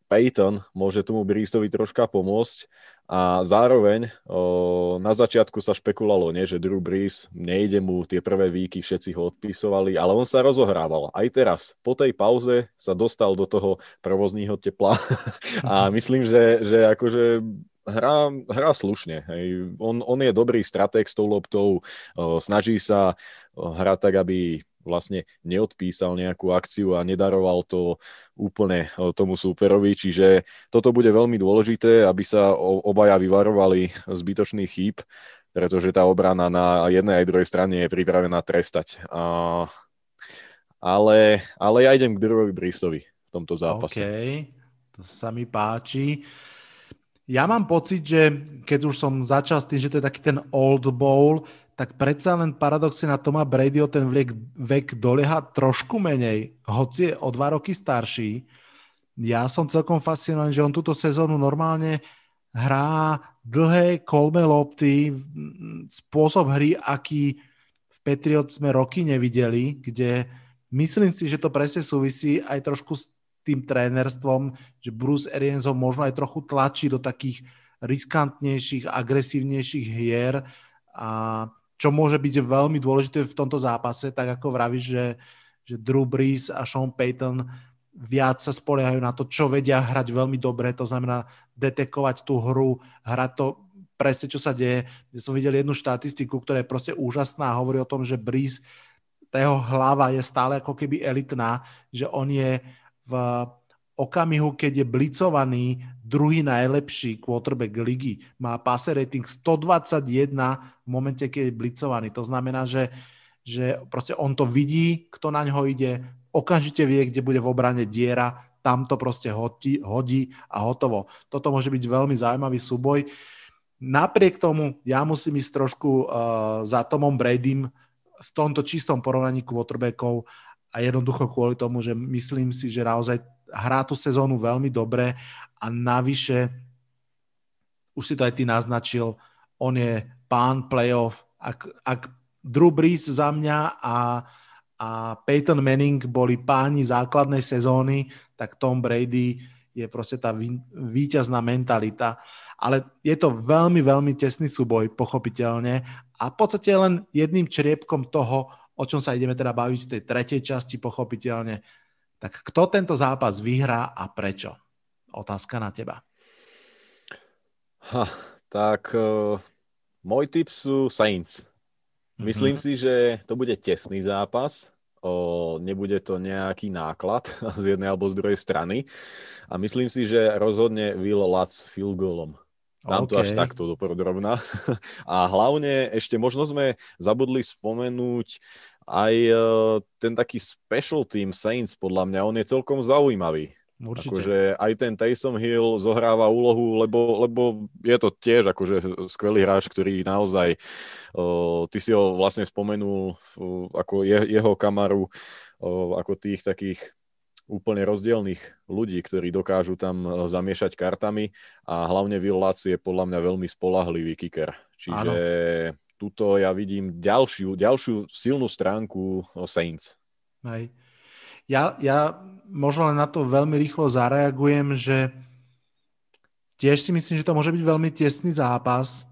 Peyton môže tomu Breesovi troška pomôcť a zároveň o, na začiatku sa špekulovalo, nie, že Drew Brees nejde mu tie prvé výky, všetci ho odpisovali, ale on sa rozohrával. Aj teraz, po tej pauze sa dostal do toho provozního tepla a myslím, že, že akože hrá, hrá slušne. Hej. On, on je dobrý stratég s tou loptou, o, snaží sa hrať tak, aby vlastne neodpísal nejakú akciu a nedaroval to úplne eh, tomu súperovi, čiže toto bude veľmi dôležité, aby sa obaja vyvarovali zbytočných chýb, pretože tá obrana na jednej aj druhej strane je pripravená trestať. Ale, ale ja idem k Drewovi Bristovi v tomto zápase. OK, to sa mi páči. Ja mám pocit, že keď už som začal s tým, že to je taký ten old bowl, tak predsa len paradoxne na Toma Brady ten vek, vek dolieha trošku menej, hoci je o dva roky starší. Ja som celkom fascinovaný, že on túto sezónu normálne hrá dlhé kolme lopty, spôsob hry, aký Patriot sme roky nevideli, kde myslím si, že to presne súvisí aj trošku s tým trénerstvom, že Bruce Arians ho možno aj trochu tlačí do takých riskantnejších, agresívnejších hier a čo môže byť veľmi dôležité v tomto zápase, tak ako vravíš, že, že Drew Brees a Sean Payton viac sa spoliehajú na to, čo vedia hrať veľmi dobre, to znamená detekovať tú hru, hrať to presne, čo sa deje. Ja som videl jednu štatistiku, ktorá je proste úžasná a hovorí o tom, že Breeze, tá jeho hlava je stále ako keby elitná, že on je v okamihu, keď je blicovaný druhý najlepší quarterback ligy. Má passer rating 121 v momente, keď je blicovaný. To znamená, že, že proste on to vidí, kto na ňo ide, okamžite vie, kde bude v obrane diera, tam to proste hodí, hodí a hotovo. Toto môže byť veľmi zaujímavý súboj. Napriek tomu ja musím ísť trošku uh, za Tomom Bradym v tomto čistom porovnaní quarterbackov a jednoducho kvôli tomu, že myslím si, že naozaj hrá tú sezónu veľmi dobre a navyše už si to aj ty naznačil, on je pán playoff. Ak, ak Drew Brees za mňa a, a Peyton Manning boli páni základnej sezóny, tak Tom Brady je proste tá víťazná mentalita ale je to veľmi, veľmi tesný súboj, pochopiteľne. A v podstate len jedným čriepkom toho, o čom sa ideme teda baviť v tej tretej časti, pochopiteľne. Tak kto tento zápas vyhrá a prečo? Otázka na teba. Ha, tak uh, môj tip sú Saints. Myslím mm-hmm. si, že to bude tesný zápas, o, nebude to nejaký náklad z jednej alebo z druhej strany a myslím si, že rozhodne Will Lutz field goalom. Dám okay. to až takto do drobná. A hlavne ešte možno sme zabudli spomenúť aj uh, ten taký special team Saints, podľa mňa, on je celkom zaujímavý. Určite. Akože aj ten Taysom Hill zohráva úlohu, lebo, lebo je to tiež akože skvelý hráč, ktorý naozaj, uh, ty si ho vlastne spomenul uh, ako je, jeho kamaru, uh, ako tých takých úplne rozdielných ľudí, ktorí dokážu tam e, zamiešať kartami a hlavne Lutz je podľa mňa veľmi spolahlivý kicker. Čiže Áno. tuto ja vidím ďalšiu, ďalšiu silnú stránku Saints. Hej. Ja, ja možno len na to veľmi rýchlo zareagujem, že tiež si myslím, že to môže byť veľmi tesný zápas.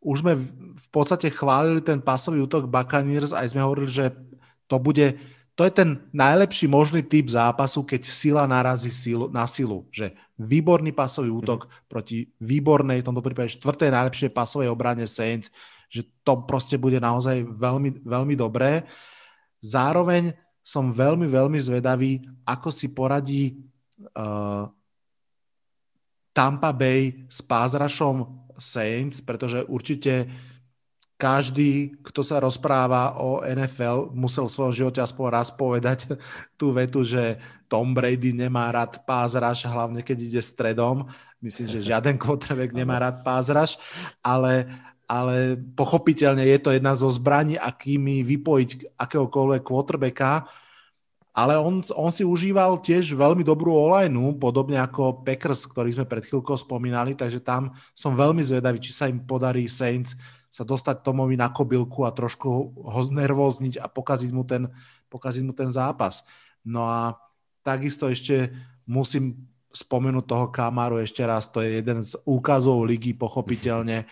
Už sme v podstate chválili ten pasový útok Buccaneers, aj sme hovorili, že to bude to je ten najlepší možný typ zápasu, keď sila narazí silu, na silu. Že výborný pasový mhm. útok proti výbornej, v tomto prípade štvrtej najlepšej pasovej obrane Saints, že to proste bude naozaj veľmi, veľmi dobré. Zároveň som veľmi, veľmi zvedavý, ako si poradí uh, Tampa Bay s pázrašom Saints, pretože určite každý, kto sa rozpráva o NFL, musel v svojom živote aspoň raz povedať tú vetu, že Tom Brady nemá rád pázraž, hlavne keď ide stredom. Myslím, že žiaden quarterback nemá rád pázraž, ale, ale pochopiteľne je to jedna zo zbraní, akými vypojiť akéhokoľvek quarterbacka. Ale on, on si užíval tiež veľmi dobrú olajnu, podobne ako Packers, ktorý sme pred chvíľkou spomínali, takže tam som veľmi zvedavý, či sa im podarí Saints sa dostať Tomovi na kobylku a trošku ho znervozniť a pokaziť mu ten, pokaziť mu ten zápas. No a takisto ešte musím spomenúť toho Kamaru ešte raz, to je jeden z úkazov ligy, pochopiteľne.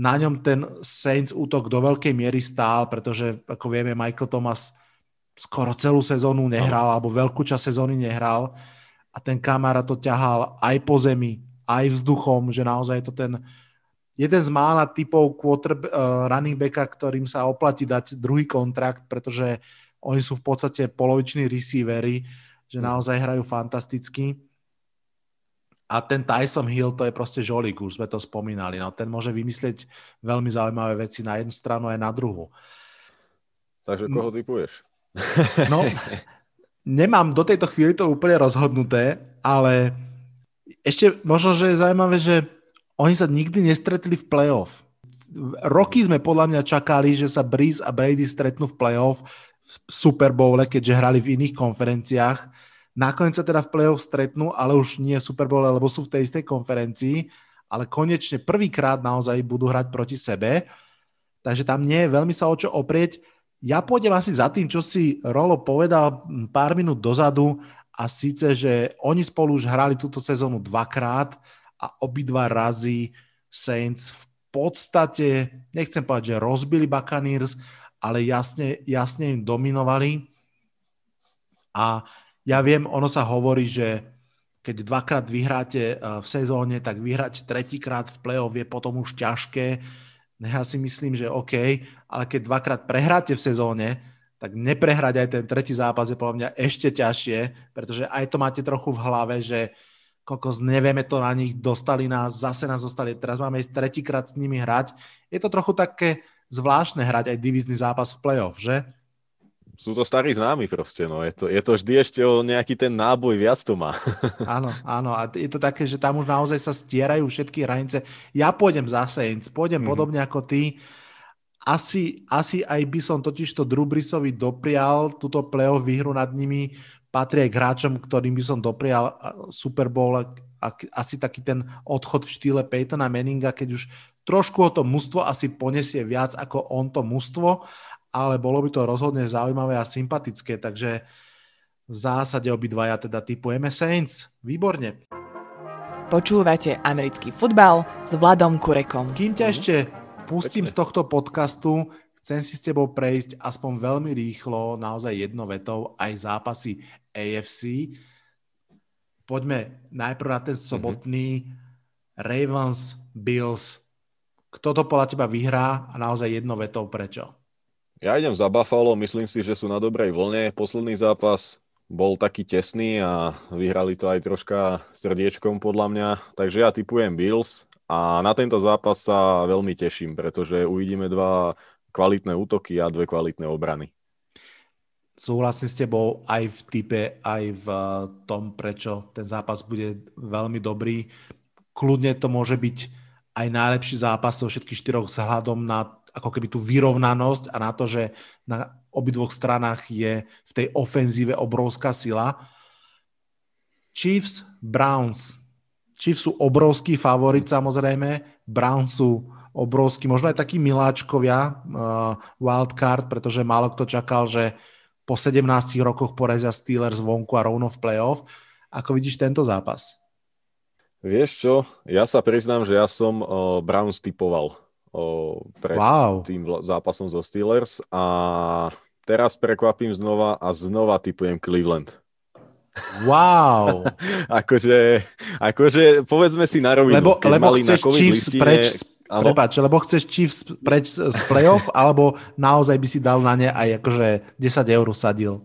Na ňom ten Saints útok do veľkej miery stál, pretože, ako vieme, Michael Thomas skoro celú sezónu nehral, alebo veľkú časť sezóny nehral a ten Kamara to ťahal aj po zemi, aj vzduchom, že naozaj to ten jeden z mála typov quarter, uh, running backa, ktorým sa oplatí dať druhý kontrakt, pretože oni sú v podstate poloviční receivery, že mm. naozaj hrajú fantasticky. A ten Tyson Hill, to je proste žolík, už sme to spomínali. No, ten môže vymyslieť veľmi zaujímavé veci na jednu stranu aj na druhú. Takže koho typuješ? No, nemám do tejto chvíli to úplne rozhodnuté, ale ešte možno, že je zaujímavé, že oni sa nikdy nestretli v playoff. Roky sme podľa mňa čakali, že sa Breeze a Brady stretnú v playoff v Super Bowle, keďže hrali v iných konferenciách. Nakoniec sa teda v playoff stretnú, ale už nie v Super Bowle, lebo sú v tej istej konferencii, ale konečne prvýkrát naozaj budú hrať proti sebe. Takže tam nie je veľmi sa o čo oprieť. Ja pôjdem asi za tým, čo si Rolo povedal pár minút dozadu a síce, že oni spolu už hrali túto sezónu dvakrát a obidva razy Saints v podstate, nechcem povedať, že rozbili Buccaneers, ale jasne, jasne im dominovali. A ja viem, ono sa hovorí, že keď dvakrát vyhráte eh, v sezóne, tak vyhrať tretíkrát v play-off je potom už ťažké No ja si myslím, že OK, ale keď dvakrát prehráte v sezóne, tak neprehrať aj ten tretí zápas je podľa mňa ešte ťažšie, pretože aj to máte trochu v hlave, že kokos, nevieme to na nich, dostali nás, zase nás dostali, teraz máme ísť tretíkrát s nimi hrať. Je to trochu také zvláštne hrať aj divizný zápas v playoff, že? sú to starí známi proste, no. Je to, je to vždy ešte o nejaký ten náboj, viac to má. áno, áno. A je to také, že tam už naozaj sa stierajú všetky hranice. Ja pôjdem za Saints, pôjdem mm-hmm. podobne ako ty. Asi, asi aj by som totiž to Drubrisovi doprial túto playoff výhru nad nimi. Patrí aj k hráčom, ktorým by som doprial Super Bowl a asi taký ten odchod v štýle Peytona Manninga, keď už trošku o to mužstvo asi ponesie viac ako on to mužstvo ale bolo by to rozhodne zaujímavé a sympatické, takže v zásade obidvaja teda typujeme Saints. Výborne. Počúvate americký futbal s Vladom Kurekom. Kým ťa ešte pustím z tohto podcastu, chcem si s tebou prejsť aspoň veľmi rýchlo, naozaj jedno vetou, aj zápasy AFC. Poďme najprv na ten sobotný Ravens, Bills. Kto to podľa teba vyhrá a naozaj jedno vetou prečo? Ja idem za Buffalo, myslím si, že sú na dobrej vlne. Posledný zápas bol taký tesný a vyhrali to aj troška srdiečkom podľa mňa. Takže ja typujem Bills a na tento zápas sa veľmi teším, pretože uvidíme dva kvalitné útoky a dve kvalitné obrany. Súhlasím s tebou aj v type, aj v tom, prečo ten zápas bude veľmi dobrý. Kľudne to môže byť aj najlepší zápas zo všetkých štyroch vzhľadom na ako keby tú vyrovnanosť a na to, že na obidvoch stranách je v tej ofenzíve obrovská sila. Chiefs, Browns. Chiefs sú obrovský favorit samozrejme, Browns sú obrovský, možno aj takí miláčkovia uh, wildcard, pretože málo kto čakal, že po 17 rokoch porazia Steelers vonku a rovno v playoff. Ako vidíš tento zápas? Vieš čo, ja sa priznám, že ja som uh, Browns typoval pred wow. tým zápasom zo Steelers a teraz prekvapím znova a znova typujem Cleveland. Wow. akože, akože, povedzme si na rovinu. Lebo, lebo chceš na Chiefs listine, preč, prepáč, lebo chceš Chiefs preč z playoff, alebo naozaj by si dal na ne aj akože 10 eur sadil?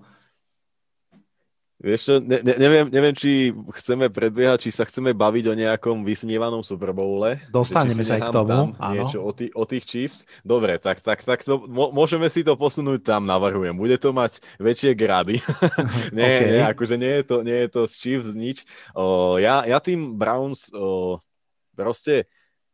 Vieš čo, ne, ne, neviem, neviem, či chceme predbiehať, či sa chceme baviť o nejakom vysnívanom Super Bowle. Dostaneme sa aj k tomu, áno. Niečo o, tý, o tých Chiefs. Dobre, tak, tak, tak to, môžeme si to posunúť tam, navrhujem. Bude to mať väčšie grady. nie, okay. nie, akože nie je to, nie je to z Chiefs nič. O, ja, ja tým Browns o, proste,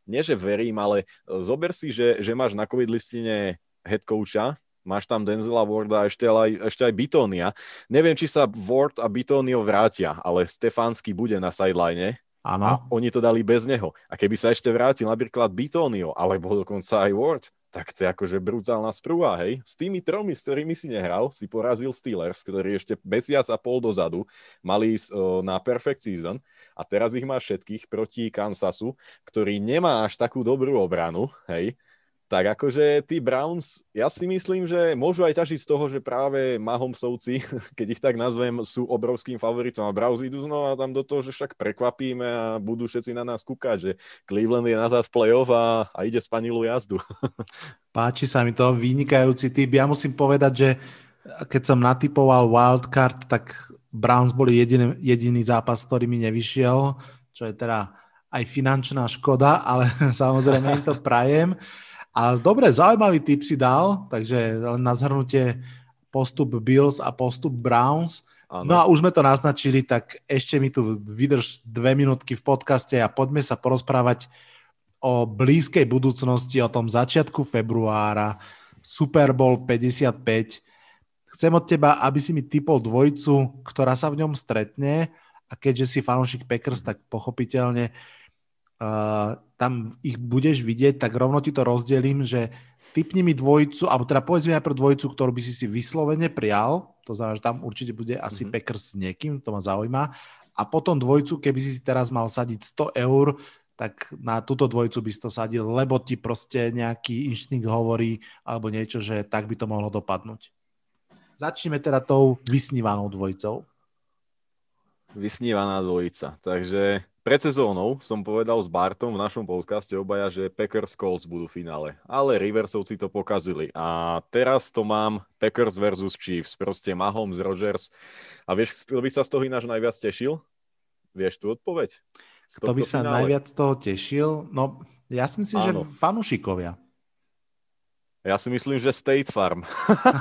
nie že verím, ale zober si, že, že máš na COVID listine head coacha, Máš tam Denzela Warda a ešte aj, ešte aj Bitonia. Neviem, či sa Ward a Bitonio vrátia, ale Stefanský bude na sideline. Áno. A oni to dali bez neho. A keby sa ešte vrátil napríklad Bitonio, alebo dokonca aj Ward, tak to je akože brutálna sprúva, hej. S tými tromi, s ktorými si nehral, si porazil Steelers, ktorí ešte mesiac a pol dozadu mali ísť na perfect season a teraz ich máš všetkých proti Kansasu, ktorý nemá až takú dobrú obranu, hej tak akože tí Browns, ja si myslím, že môžu aj ťažiť z toho, že práve Mahomsovci, keď ich tak nazvem, sú obrovským favoritom a Browns idú znova tam do toho, že však prekvapíme a budú všetci na nás kúkať, že Cleveland je nazad v play-off a, a ide spanilú jazdu. Páči sa mi to, vynikajúci typ. Ja musím povedať, že keď som natypoval wildcard, tak Browns boli jediný, jediný zápas, ktorý mi nevyšiel, čo je teda aj finančná škoda, ale samozrejme im to prajem. A dobre, zaujímavý tip si dal, takže len na zhrnutie postup Bills a postup Browns. Ano. No a už sme to naznačili, tak ešte mi tu vydrž dve minútky v podcaste a poďme sa porozprávať o blízkej budúcnosti, o tom začiatku februára, Super Bowl 55. Chcem od teba, aby si mi typol dvojcu, ktorá sa v ňom stretne a keďže si fanúšik Packers, tak pochopiteľne uh, tam ich budeš vidieť, tak rovno ti to rozdelím, že typni mi dvojicu, alebo teda povedz mi najprv dvojicu, ktorú by si si vyslovene prijal, to znamená, že tam určite bude asi mm-hmm. Packers s niekým, to ma zaujíma, a potom dvojcu, keby si si teraz mal sadiť 100 eur, tak na túto dvojicu by si to sadil, lebo ti proste nejaký inštinkt hovorí alebo niečo, že tak by to mohlo dopadnúť. Začneme teda tou vysnívanou dvojicou. Vysnívaná dvojica. Takže pred sezónou som povedal s Bartom v našom podcaste obaja, že Packers Colts budú v finále. Ale Riversovci to pokazili. A teraz to mám Packers versus Chiefs. Proste Mahomes, Rogers. A vieš, kto by sa z toho ináč najviac tešil? Vieš tu odpoveď? Kto by sa finále? najviac z toho tešil? No, ja si myslím, Áno. že fanúšikovia. Ja si myslím, že State Farm.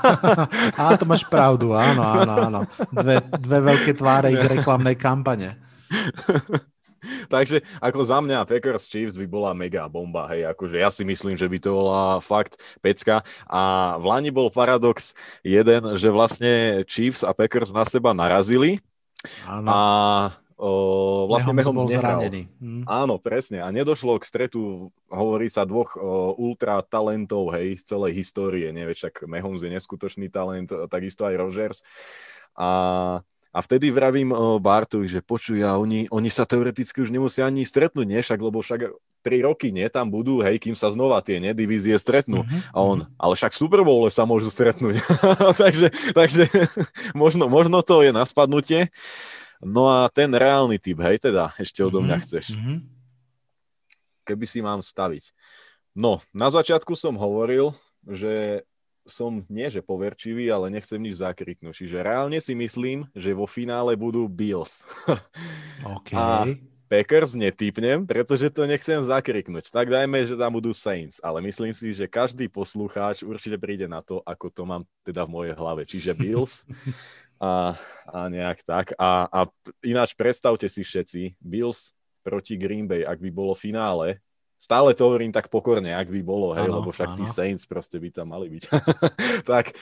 Á, to máš pravdu, áno, áno, áno. Dve, dve veľké tváre ich reklamnej kampane. Takže ako za mňa Packers Chiefs by bola mega bomba, hej, akože ja si myslím, že by to bola fakt pecka a v Lani bol paradox jeden, že vlastne Chiefs a Packers na seba narazili Áno. a O, vlastne Mahomes bol nehral. zranený. Hm. Áno, presne. A nedošlo k stretu, hovorí sa, dvoch o, ultra talentov, hej, celej histórie. Nevie, však Mahomes je neskutočný talent, takisto aj Rogers. A, a vtedy vravím o, Bartovi, že počuj, a oni, oni sa teoreticky už nemusia ani stretnúť, nie? Však, lebo však tri roky, nie? Tam budú, hej, kým sa znova tie, nie? Divízie stretnú. Uh-huh. A on, ale však v Super Bowl sa môžu stretnúť. takže takže možno, možno to je na spadnutie. No a ten reálny typ, hej, teda, ešte odo mňa mm-hmm. chceš. Mm-hmm. Keby si mám staviť. No, na začiatku som hovoril, že som nie že poverčivý, ale nechcem nič zakriknúť. Čiže reálne si myslím, že vo finále budú Bills. OK. A Packers netypnem, pretože to nechcem zakriknúť. Tak dajme, že tam budú Saints, ale myslím si, že každý poslucháč určite príde na to, ako to mám teda v mojej hlave. Čiže Bills a, a nejak tak. A, a ináč predstavte si všetci, Bills proti Green Bay, ak by bolo finále, stále to hovorím tak pokorne, ak by bolo, hej, ano, lebo však ano. tí Saints proste by tam mali byť. tak,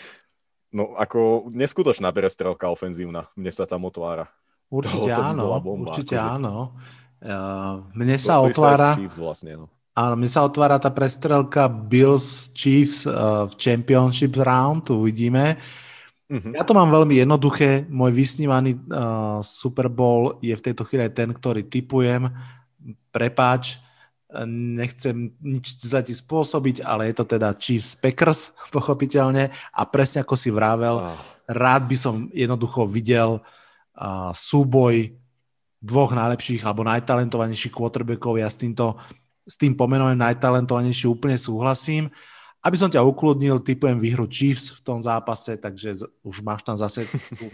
no ako neskutočná prestrelka ofenzívna, mne sa tam otvára. Určite to, áno, bomba, určite akože... áno. Uh, mne sa to, otvára... vlastne, no. Áno, mne sa otvára tá prestrelka Bills Chiefs uh, v Championship Round, tu uvidíme. Mm-hmm. Ja to mám veľmi jednoduché. Môj vysnívaný uh, Super Bowl je v tejto chvíli ten, ktorý typujem. Prepáč, nechcem nič zle ti spôsobiť, ale je to teda Chiefs Packers, pochopiteľne. A presne ako si vravel, oh. rád by som jednoducho videl uh, súboj dvoch najlepších alebo najtalentovanejších quarterbackov. Ja s týmto s tým pomenovaním najtalentovanejší úplne súhlasím. Aby som ťa ukludnil, typujem výhru Chiefs v tom zápase, takže už máš tam zase tú,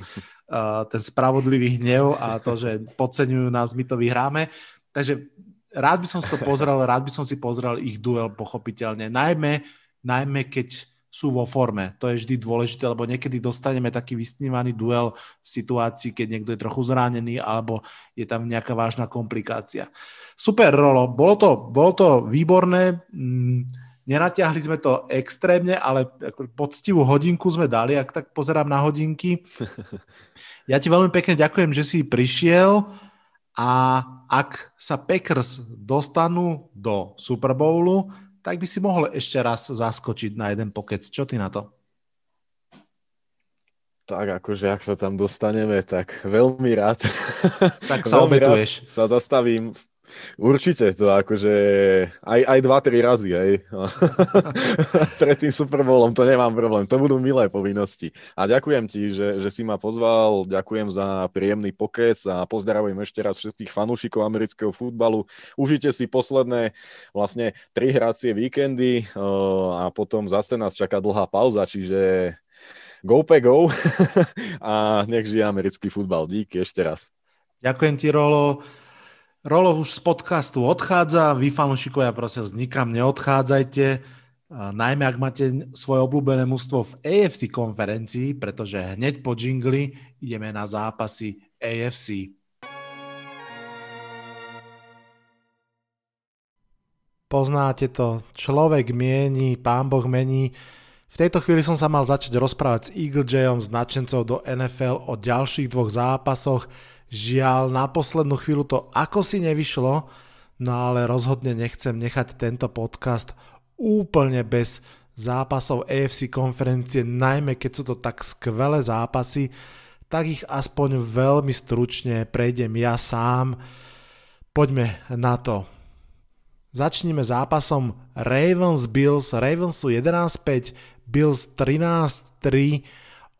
uh, ten spravodlivý hnev a to, že podceňujú nás, my to vyhráme. Takže rád by som si to pozrel, rád by som si pozrel ich duel pochopiteľne. Najmä, najmä keď sú vo forme. To je vždy dôležité, lebo niekedy dostaneme taký vysnívaný duel v situácii, keď niekto je trochu zranený alebo je tam nejaká vážna komplikácia. Super, Rolo, bolo to, bolo to výborné. Mm, Nenatiahli sme to extrémne, ale poctivú hodinku sme dali, ak tak pozerám na hodinky. Ja ti veľmi pekne ďakujem, že si prišiel a ak sa Packers dostanú do Super Bowlu, tak by si mohol ešte raz zaskočiť na jeden pokec. Čo ty na to? Tak akože, ak sa tam dostaneme, tak veľmi rád. Tak sa obetuješ. sa zastavím Určite, to akože aj, aj dva, tri razy, hej. Pred tým Super to nemám problém, to budú milé povinnosti. A ďakujem ti, že, že si ma pozval, ďakujem za príjemný pokec a pozdravujem ešte raz všetkých fanúšikov amerického futbalu. Užite si posledné vlastne tri hracie víkendy a potom zase nás čaká dlhá pauza, čiže go pe go a nech žije americký futbal. Díky ešte raz. Ďakujem ti, Rolo. Rolo už z podcastu odchádza, vy fanúšikovia prosím nikam neodchádzajte, najmä ak máte svoje obľúbené mústvo v AFC konferencii, pretože hneď po jingli ideme na zápasy AFC. Poznáte to, človek mieni, pán Boh mení. V tejto chvíli som sa mal začať rozprávať s Eagle Jayom, s nadšencov do NFL o ďalších dvoch zápasoch, Žiaľ, na poslednú chvíľu to ako si nevyšlo, no ale rozhodne nechcem nechať tento podcast úplne bez zápasov AFC konferencie, najmä keď sú to tak skvelé zápasy, tak ich aspoň veľmi stručne prejdem ja sám. Poďme na to. Začneme zápasom Ravens-Bills. Ravens sú 11-5, Bills 13-3.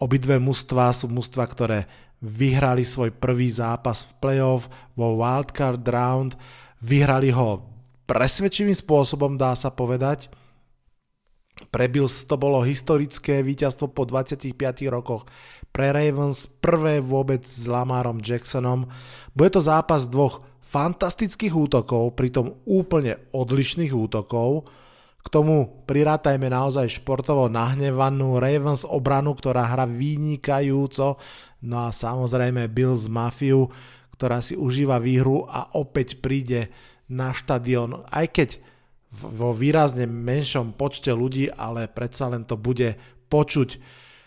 Obidve mužstva sú mužstva, ktoré vyhrali svoj prvý zápas v playoff vo wildcard round. Vyhrali ho presvedčivým spôsobom, dá sa povedať. Pre Bills to bolo historické víťazstvo po 25 rokoch. Pre Ravens prvé vôbec s Lamarom Jacksonom. Bude to zápas dvoch fantastických útokov, pritom úplne odlišných útokov. K tomu prirátajme naozaj športovo nahnevanú Ravens obranu, ktorá hra vynikajúco. No a samozrejme Bills Mafiu, ktorá si užíva výhru a opäť príde na štadión. Aj keď vo výrazne menšom počte ľudí, ale predsa len to bude počuť.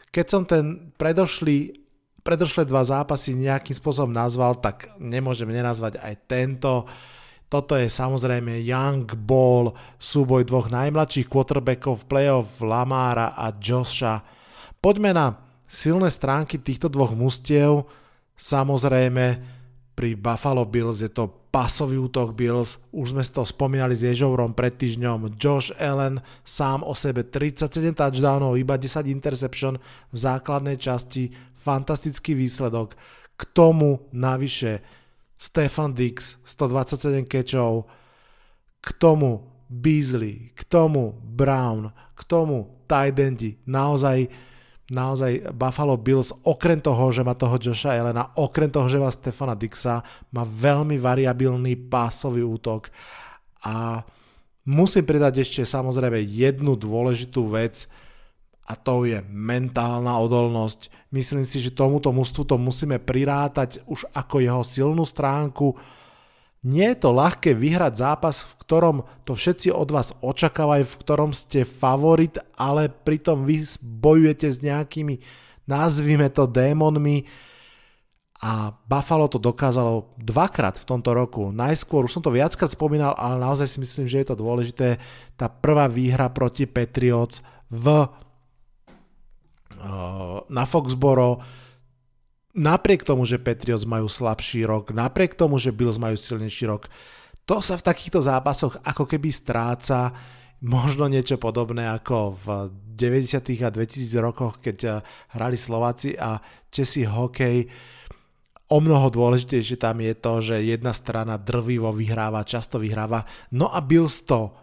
Keď som ten predošlý, predošlé dva zápasy nejakým spôsobom nazval, tak nemôžem nenazvať aj tento. Toto je samozrejme Young Ball, súboj dvoch najmladších quarterbackov v playoff Lamára a Josha. Poďme na silné stránky týchto dvoch mustiev. Samozrejme, pri Buffalo Bills je to pasový útok Bills, už sme to spomínali s Ježovrom pred týždňom, Josh Allen sám o sebe 37 touchdownov, iba 10 interception v základnej časti, fantastický výsledok. K tomu navyše Stefan Dix 127 kečov, k tomu Beasley, k tomu Brown, k tomu Tidendi, naozaj naozaj Buffalo Bills, okrem toho, že má toho Josha Elena, okrem toho, že má Stefana Dixa, má veľmi variabilný pásový útok. A musím pridať ešte samozrejme jednu dôležitú vec a to je mentálna odolnosť. Myslím si, že tomuto mústvu to musíme prirátať už ako jeho silnú stránku, nie je to ľahké vyhrať zápas, v ktorom to všetci od vás očakávajú, v ktorom ste favorit, ale pritom vy bojujete s nejakými, nazvime to, démonmi. A Buffalo to dokázalo dvakrát v tomto roku. Najskôr, už som to viackrát spomínal, ale naozaj si myslím, že je to dôležité. Tá prvá výhra proti Patriots v, na Foxboro, napriek tomu, že Patriots majú slabší rok, napriek tomu, že Bills majú silnejší rok, to sa v takýchto zápasoch ako keby stráca možno niečo podobné ako v 90. a 2000 rokoch, keď eh, hrali Slováci a Česi hokej. O mnoho dôležitejšie tam je to, že jedna strana drvivo vyhráva, často vyhráva. No a Bills to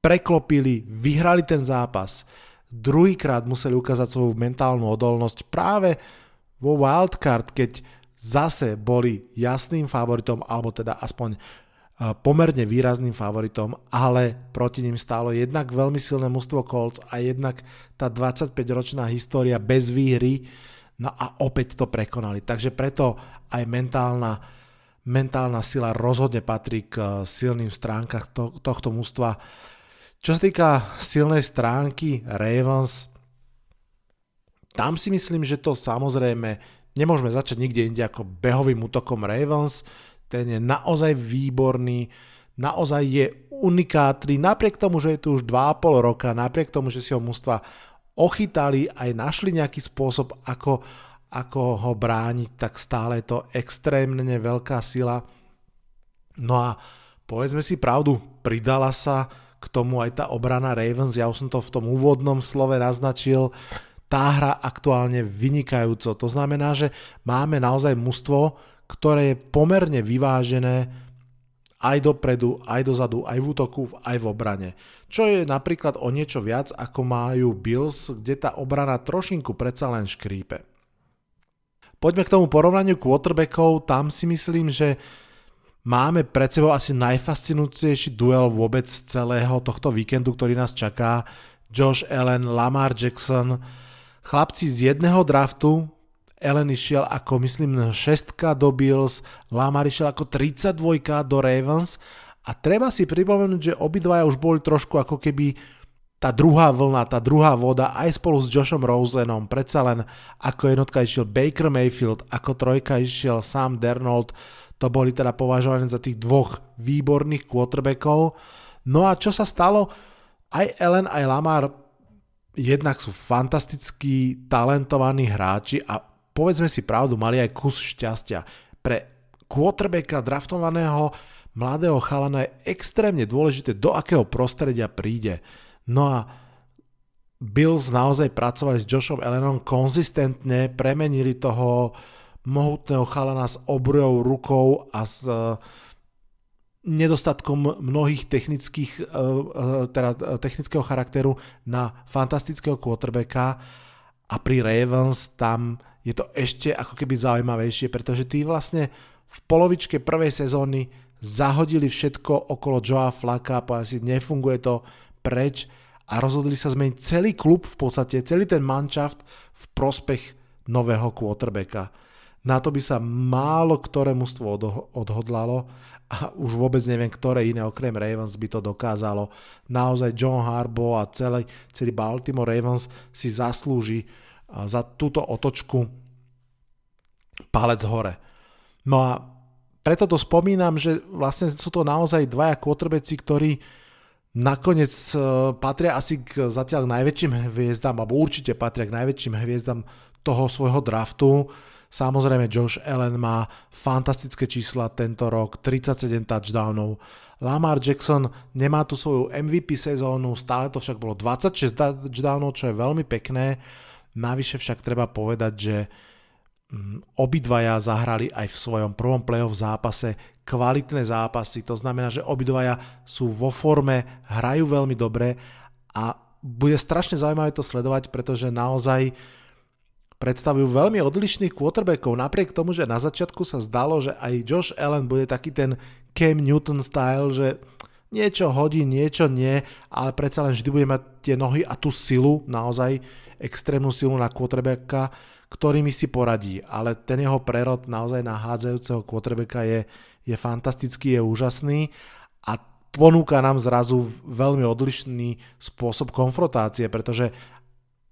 preklopili, vyhrali ten zápas. Druhýkrát museli ukázať svoju mentálnu odolnosť práve vo wildcard, keď zase boli jasným favoritom, alebo teda aspoň pomerne výrazným favoritom, ale proti ním stálo jednak veľmi silné mužstvo Colts a jednak tá 25-ročná história bez výhry, no a opäť to prekonali. Takže preto aj mentálna, mentálna sila rozhodne patrí k silným stránkach to, tohto mužstva. Čo sa týka silnej stránky Ravens, tam si myslím, že to samozrejme nemôžeme začať nikde inde ako behovým útokom Ravens. Ten je naozaj výborný, naozaj je unikátny, napriek tomu, že je tu už 2,5 roka, napriek tomu, že si ho mústva ochytali, aj našli nejaký spôsob, ako, ako ho brániť, tak stále je to extrémne veľká sila. No a povedzme si pravdu, pridala sa k tomu aj tá obrana Ravens, ja už som to v tom úvodnom slove naznačil, tá hra aktuálne vynikajúco. To znamená, že máme naozaj mužstvo, ktoré je pomerne vyvážené aj dopredu, aj dozadu, aj v útoku, aj v obrane. Čo je napríklad o niečo viac, ako majú Bills, kde tá obrana trošinku predsa len škrípe. Poďme k tomu porovnaniu quarterbackov, tam si myslím, že máme pred sebou asi najfascinujúcejší duel vôbec celého tohto víkendu, ktorý nás čaká. Josh Allen, Lamar Jackson, Chlapci z jedného draftu, Ellen išiel ako myslím 6 do Bills, Lamar išiel ako 32 do Ravens. A treba si pripomenúť, že obidvaja už boli trošku ako keby tá druhá vlna, tá druhá voda aj spolu s Joshom Rosenom, predsa len ako jednotka išiel Baker Mayfield, ako trojka išiel Sam Dernold, to boli teda považované za tých dvoch výborných quarterbackov. No a čo sa stalo? Aj Ellen, aj Lamar jednak sú fantasticky talentovaní hráči a povedzme si pravdu, mali aj kus šťastia. Pre quarterbacka draftovaného mladého chalana je extrémne dôležité, do akého prostredia príde. No a Bills naozaj pracovali s Joshom Allenom konzistentne, premenili toho mohutného chalana s obrojou rukou a s uh, nedostatkom mnohých technických, uh, teda technického charakteru na fantastického quarterbacka a pri Ravens tam je to ešte ako keby zaujímavejšie, pretože tí vlastne v polovičke prvej sezóny zahodili všetko okolo Joa Flaka, povedali si, nefunguje to preč a rozhodli sa zmeniť celý klub v podstate, celý ten manšaft v prospech nového quarterbacka. Na to by sa málo ktoré mužstvo odhodlalo a už vôbec neviem, ktoré iné okrem Ravens by to dokázalo. Naozaj John Harbaugh a celý, celý Baltimore Ravens si zaslúži za túto otočku palec hore. No a preto to spomínam, že vlastne sú to naozaj dvaja quarterbacki, ktorí nakoniec e, patria asi k zatiaľ najväčším hviezdam, alebo určite patria k najväčším hviezdam toho svojho draftu. Samozrejme Josh Allen má fantastické čísla tento rok, 37 touchdownov. Lamar Jackson nemá tu svoju MVP sezónu, stále to však bolo 26 touchdownov, čo je veľmi pekné. Navyše však treba povedať, že mm, obidvaja zahrali aj v svojom prvom playoff zápase kvalitné zápasy, to znamená, že obidvaja sú vo forme, hrajú veľmi dobre a bude strašne zaujímavé to sledovať, pretože naozaj predstavujú veľmi odlišných quarterbackov, napriek tomu, že na začiatku sa zdalo, že aj Josh Allen bude taký ten Cam Newton style, že niečo hodí, niečo nie, ale predsa len vždy bude mať tie nohy a tú silu, naozaj extrémnu silu na quarterbacka, ktorými si poradí. Ale ten jeho prerod naozaj na hádzajúceho quarterbacka je, je fantastický, je úžasný a ponúka nám zrazu veľmi odlišný spôsob konfrontácie, pretože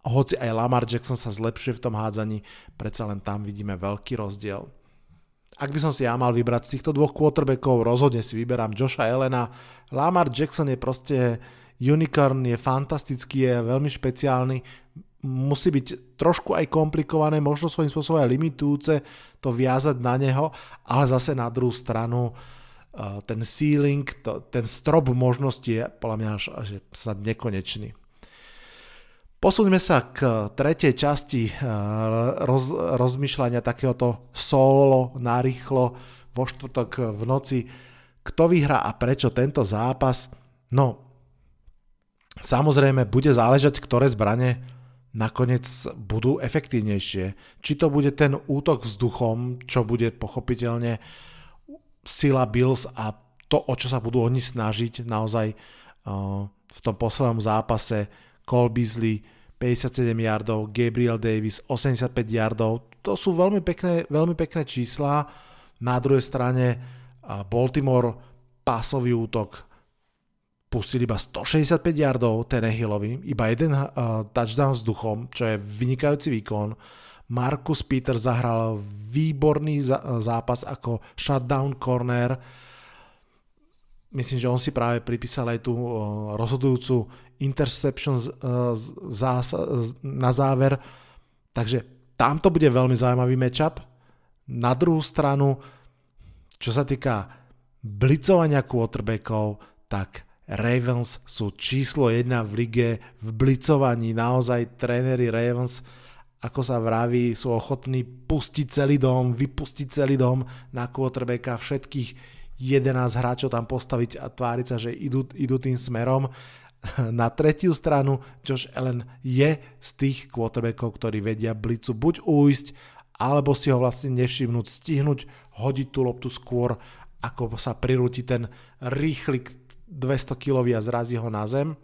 hoci aj Lamar Jackson sa zlepšuje v tom hádzaní, predsa len tam vidíme veľký rozdiel. Ak by som si ja mal vybrať z týchto dvoch quarterbackov, rozhodne si vyberám Josha Elena. Lamar Jackson je proste unicorn, je fantastický, je veľmi špeciálny, musí byť trošku aj komplikované, možno svojím spôsobom aj limitujúce to viazať na neho, ale zase na druhú stranu eh, ten ceiling, to, ten strop možností je podľa mňa až, až snad nekonečný. Posuňme sa k tretej časti eh, roz, rozmýšľania takéhoto solo, narýchlo, vo štvrtok v noci. Kto vyhrá a prečo tento zápas? No, samozrejme, bude záležať, ktoré zbranie nakoniec budú efektívnejšie. Či to bude ten útok vzduchom, čo bude pochopiteľne sila Bills a to, o čo sa budú oni snažiť naozaj uh, v tom poslednom zápase Cole Beasley 57 yardov, Gabriel Davis 85 yardov. To sú veľmi pekné, veľmi pekné čísla. Na druhej strane Baltimore pásový útok pustil iba 165 yardov Tenehillovi, iba jeden uh, touchdown vzduchom, čo je vynikajúci výkon. Marcus Peter zahral výborný zápas ako shutdown corner. Myslím, že on si práve pripísal aj tú rozhodujúcu interception na záver. Takže tam to bude veľmi zaujímavý matchup. Na druhú stranu, čo sa týka blicovania quarterbackov, tak Ravens sú číslo 1 v lige v blicovaní. Naozaj tréneri Ravens, ako sa vraví, sú ochotní pustiť celý dom, vypustiť celý dom na quarterbacka, všetkých 11 hráčov tam postaviť a tváriť sa, že idú, idú tým smerom. Na tretiu stranu Josh Allen je z tých quarterbackov, ktorí vedia blicu buď újsť, alebo si ho vlastne nevšimnúť, stihnúť, hodiť tú loptu skôr, ako sa prirúti ten rýchly 200 kg a zrazí ho na zem.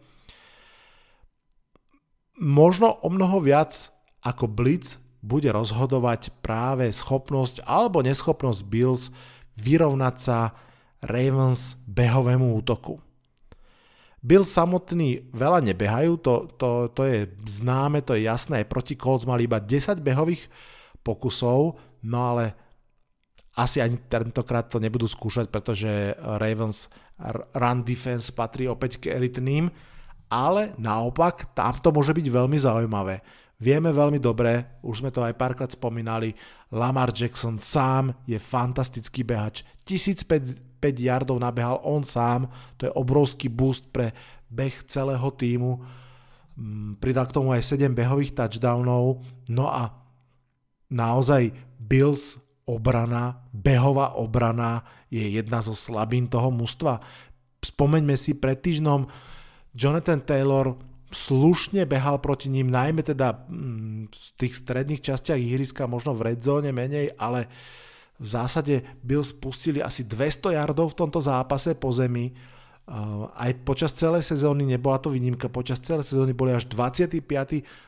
Možno o mnoho viac ako Blitz bude rozhodovať práve schopnosť alebo neschopnosť Bills vyrovnať sa Ravens behovému útoku. Bill samotný veľa nebehajú, to, to, to je známe, to je jasné, proti Colts mali iba 10 behových pokusov, no ale asi ani tentokrát to nebudú skúšať, pretože Ravens run defense patrí opäť k elitným, ale naopak tam to môže byť veľmi zaujímavé. Vieme veľmi dobre, už sme to aj párkrát spomínali, Lamar Jackson sám je fantastický behač. 1005 yardov nabehal on sám, to je obrovský boost pre beh celého týmu. Mm, pridal k tomu aj 7 behových touchdownov. No a naozaj Bills obrana, behová obrana je jedna zo slabín toho mužstva. Spomeňme si pred týždňom Jonathan Taylor slušne behal proti ním, najmä teda mm, v tých stredných častiach ihriska, možno v red zone menej, ale v zásade byl spustili asi 200 yardov v tomto zápase po zemi. Aj počas celej sezóny, nebola to výnimka, počas celej sezóny boli až 25.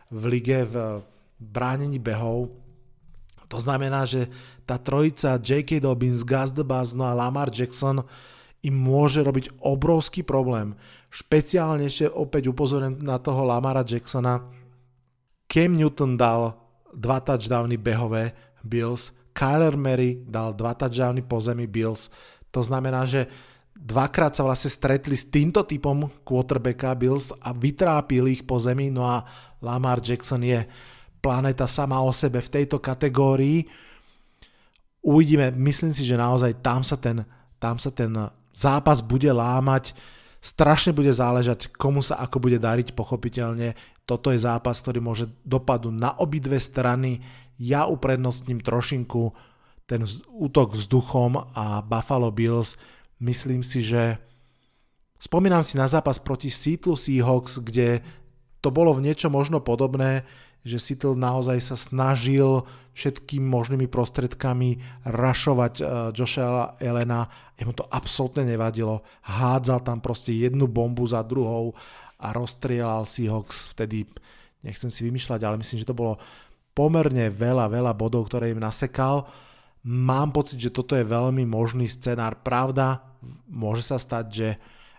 v lige v bránení behov. To znamená, že tá trojica J.K. Dobbins, Gus no a Lamar Jackson im môže robiť obrovský problém. Špeciálne ešte opäť upozorím na toho Lamara Jacksona. Cam Newton dal dva touchdowny behové Bills, Kyler Murray dal dva touchdowny po zemi Bills. To znamená, že dvakrát sa vlastne stretli s týmto typom quarterbacka Bills a vytrápili ich po zemi, no a Lamar Jackson je planeta sama o sebe v tejto kategórii. Uvidíme, myslím si, že naozaj tam sa ten, tam sa ten zápas bude lámať, strašne bude záležať, komu sa ako bude dariť, pochopiteľne. Toto je zápas, ktorý môže dopadnúť na obidve strany. Ja uprednostním trošinku ten útok vzduchom a Buffalo Bills. Myslím si, že spomínam si na zápas proti Seattle Seahawks, kde to bolo v niečo možno podobné že Seattle naozaj sa snažil všetkými možnými prostredkami rašovať uh, Josha Elena. Jemu to absolútne nevadilo. Hádzal tam proste jednu bombu za druhou a rozstrielal Seahawks vtedy, nechcem si vymýšľať, ale myslím, že to bolo pomerne veľa, veľa bodov, ktoré im nasekal. Mám pocit, že toto je veľmi možný scenár. Pravda, môže sa stať, že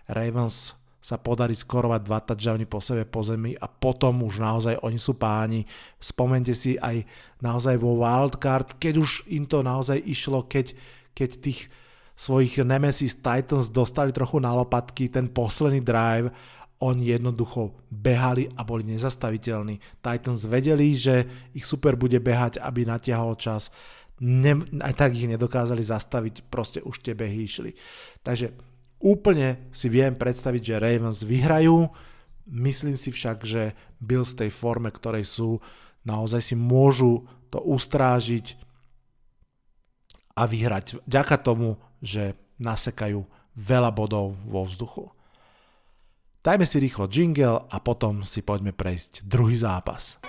Ravens sa podarí skorovať dva touchdowny po sebe po zemi a potom už naozaj oni sú páni. Spomente si aj naozaj vo wildcard, keď už im to naozaj išlo, keď, keď tých svojich Nemesis Titans dostali trochu na lopatky, ten posledný drive, oni jednoducho behali a boli nezastaviteľní. Titans vedeli, že ich super bude behať, aby natiahol čas. Ne, aj tak ich nedokázali zastaviť, proste už tie behy išli. Takže Úplne si viem predstaviť, že Ravens vyhrajú, myslím si však, že Bills tej forme, ktorej sú, naozaj si môžu to ustrážiť a vyhrať vďaka tomu, že nasekajú veľa bodov vo vzduchu. Dajme si rýchlo jingle a potom si poďme prejsť druhý zápas.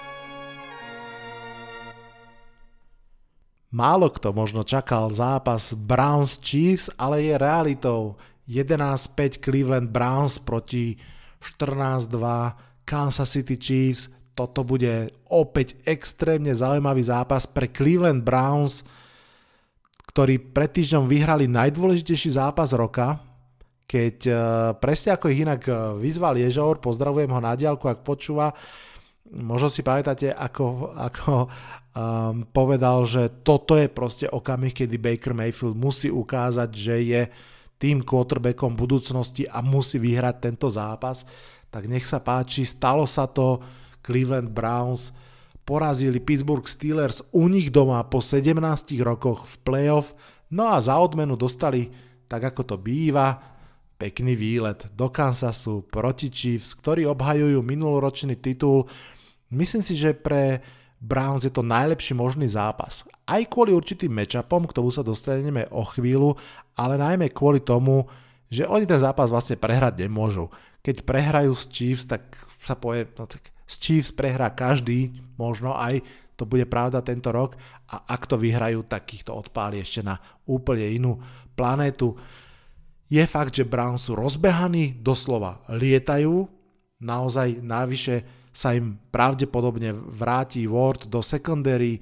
Málo kto možno čakal zápas Browns Chiefs, ale je realitou. 11-5 Cleveland Browns proti 14-2 Kansas City Chiefs. Toto bude opäť extrémne zaujímavý zápas pre Cleveland Browns, ktorí pred týždňom vyhrali najdôležitejší zápas roka, keď uh, presne ako ich inak uh, vyzval Ježor, pozdravujem ho na diálku, ak počúva, možno si pamätáte, ako, ako um, povedal, že toto je proste okamih, kedy Baker Mayfield musí ukázať, že je tým quarterbackom budúcnosti a musí vyhrať tento zápas, tak nech sa páči, stalo sa to, Cleveland Browns porazili Pittsburgh Steelers u nich doma po 17 rokoch v playoff, no a za odmenu dostali, tak ako to býva, pekný výlet do Kansasu proti Chiefs, ktorí obhajujú minuloročný titul. Myslím si, že pre Browns je to najlepší možný zápas. Aj kvôli určitým matchupom, k tomu sa dostaneme o chvíľu, ale najmä kvôli tomu, že oni ten zápas vlastne prehrať nemôžu. Keď prehrajú s Chiefs, tak sa povie, no tak s Chiefs prehrá každý, možno aj to bude pravda tento rok a ak to vyhrajú, tak ich to odpáli ešte na úplne inú planétu. Je fakt, že Browns sú rozbehaní, doslova lietajú, naozaj najvyššie sa im pravdepodobne vráti Ward do secondary,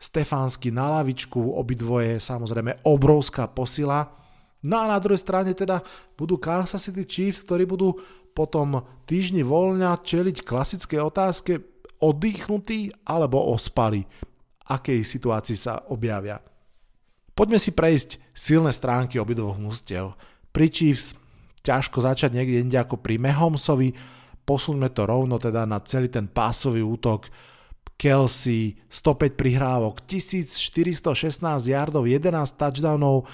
Stefánsky na lavičku, obidvoje samozrejme obrovská posila. No a na druhej strane teda budú Kansas City Chiefs, ktorí budú potom týždni voľňa čeliť klasické otázke oddychnutí alebo ospali, akej situácii sa objavia. Poďme si prejsť silné stránky obidvoch mústev. Pri Chiefs ťažko začať niekde inde ako pri Mahomsovi, posuňme to rovno teda na celý ten pásový útok. Kelsey, 105 prihrávok, 1416 yardov, 11 touchdownov,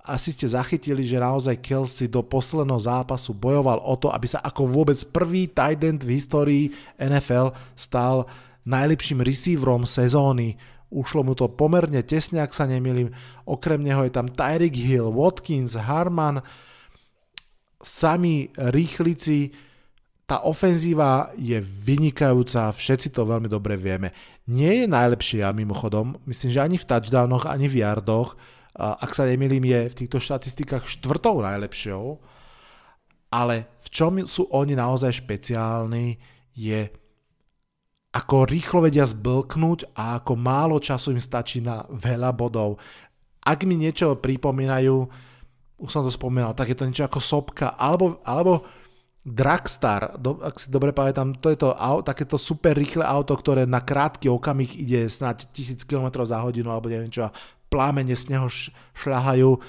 asi ste zachytili, že naozaj Kelsey do posledného zápasu bojoval o to, aby sa ako vôbec prvý tight end v histórii NFL stal najlepším receiverom sezóny. Ušlo mu to pomerne tesne, ak sa nemýlim. Okrem neho je tam Tyreek Hill, Watkins, Harman, sami rýchlici. Tá ofenzíva je vynikajúca, všetci to veľmi dobre vieme. Nie je najlepšia mimochodom, myslím, že ani v touchdownoch, ani v yardoch, ak sa nemýlim, je v týchto štatistikách štvrtou najlepšou, ale v čom sú oni naozaj špeciálni, je ako rýchlo vedia zblknúť a ako málo času im stačí na veľa bodov. Ak mi niečo pripomínajú, už som to spomínal, tak je to niečo ako sopka, alebo, alebo Dragstar, do, ak si dobre pamätám, to je to auto, takéto super rýchle auto, ktoré na krátky okamih ide snáď 1000 km za hodinu, alebo neviem čo, a plámene z neho šľahajú,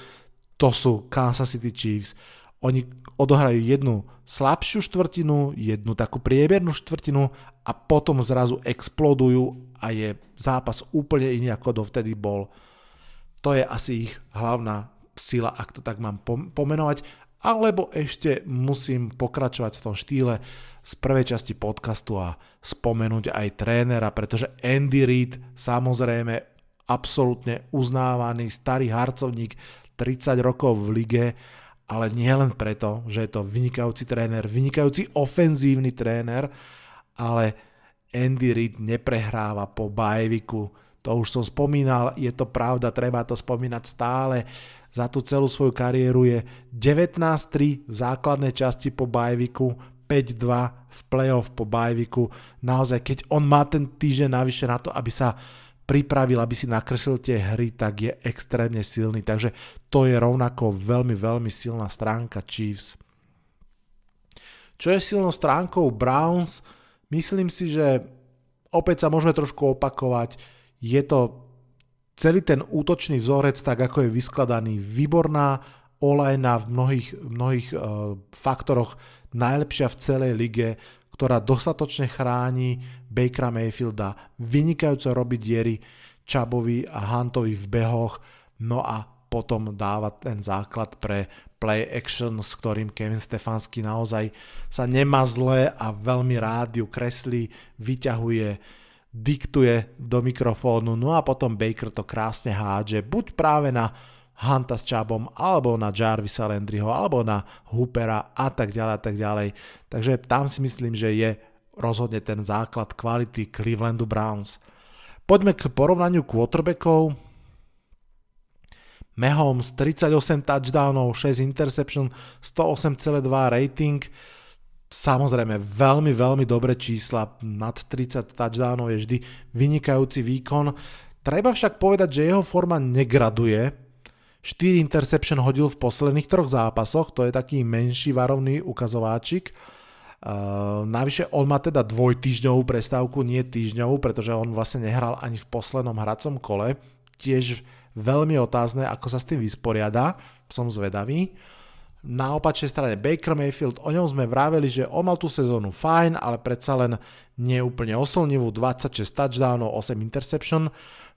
to sú Kansas City Chiefs. Oni odohrajú jednu slabšiu štvrtinu, jednu takú priemernú štvrtinu a potom zrazu explodujú a je zápas úplne iný ako dovtedy bol. To je asi ich hlavná sila, ak to tak mám pomenovať. Alebo ešte musím pokračovať v tom štýle z prvej časti podcastu a spomenúť aj trénera, pretože Andy Reid samozrejme absolútne uznávaný starý harcovník, 30 rokov v lige, ale nie len preto, že je to vynikajúci tréner, vynikajúci ofenzívny tréner, ale Andy Reid neprehráva po bajviku. To už som spomínal, je to pravda, treba to spomínať stále. Za tú celú svoju kariéru je 19-3 v základnej časti po bajviku, 5-2 v playoff po bajviku. Naozaj, keď on má ten týždeň navyše na to, aby sa pripravil, aby si nakreslil tie hry, tak je extrémne silný. Takže to je rovnako veľmi, veľmi silná stránka Chiefs. Čo je silnou stránkou Browns? Myslím si, že opäť sa môžeme trošku opakovať. Je to celý ten útočný vzorec, tak ako je vyskladaný, výborná olajna v mnohých, mnohých uh, faktoroch, najlepšia v celej lige, ktorá dostatočne chráni Bakera Mayfielda, vynikajúco robí diery Čabovi a Huntovi v behoch, no a potom dáva ten základ pre play action, s ktorým Kevin Stefanský naozaj sa nemá zle a veľmi rád ju kreslí, vyťahuje, diktuje do mikrofónu, no a potom Baker to krásne hádže, buď práve na Hunta s Čabom, alebo na Jarvisa Landryho, alebo na Hoopera a tak ďalej a tak ďalej. Takže tam si myslím, že je rozhodne ten základ kvality Clevelandu Browns. Poďme k porovnaniu quarterbackov. Mahomes 38 touchdownov, 6 interception, 108,2 rating. Samozrejme, veľmi, veľmi dobré čísla, nad 30 touchdownov je vždy vynikajúci výkon. Treba však povedať, že jeho forma negraduje. 4 interception hodil v posledných troch zápasoch, to je taký menší varovný ukazováčik. Uh, navyše on má teda dvojtýždňovú prestávku, nie týždňovú, pretože on vlastne nehral ani v poslednom hracom kole. Tiež veľmi otázne, ako sa s tým vysporiada, som zvedavý. Na opačnej strane Baker Mayfield, o ňom sme vraveli, že on mal tú sezónu fajn, ale predsa len nie úplne oslnivú, 26 touchdownov, 8 interception.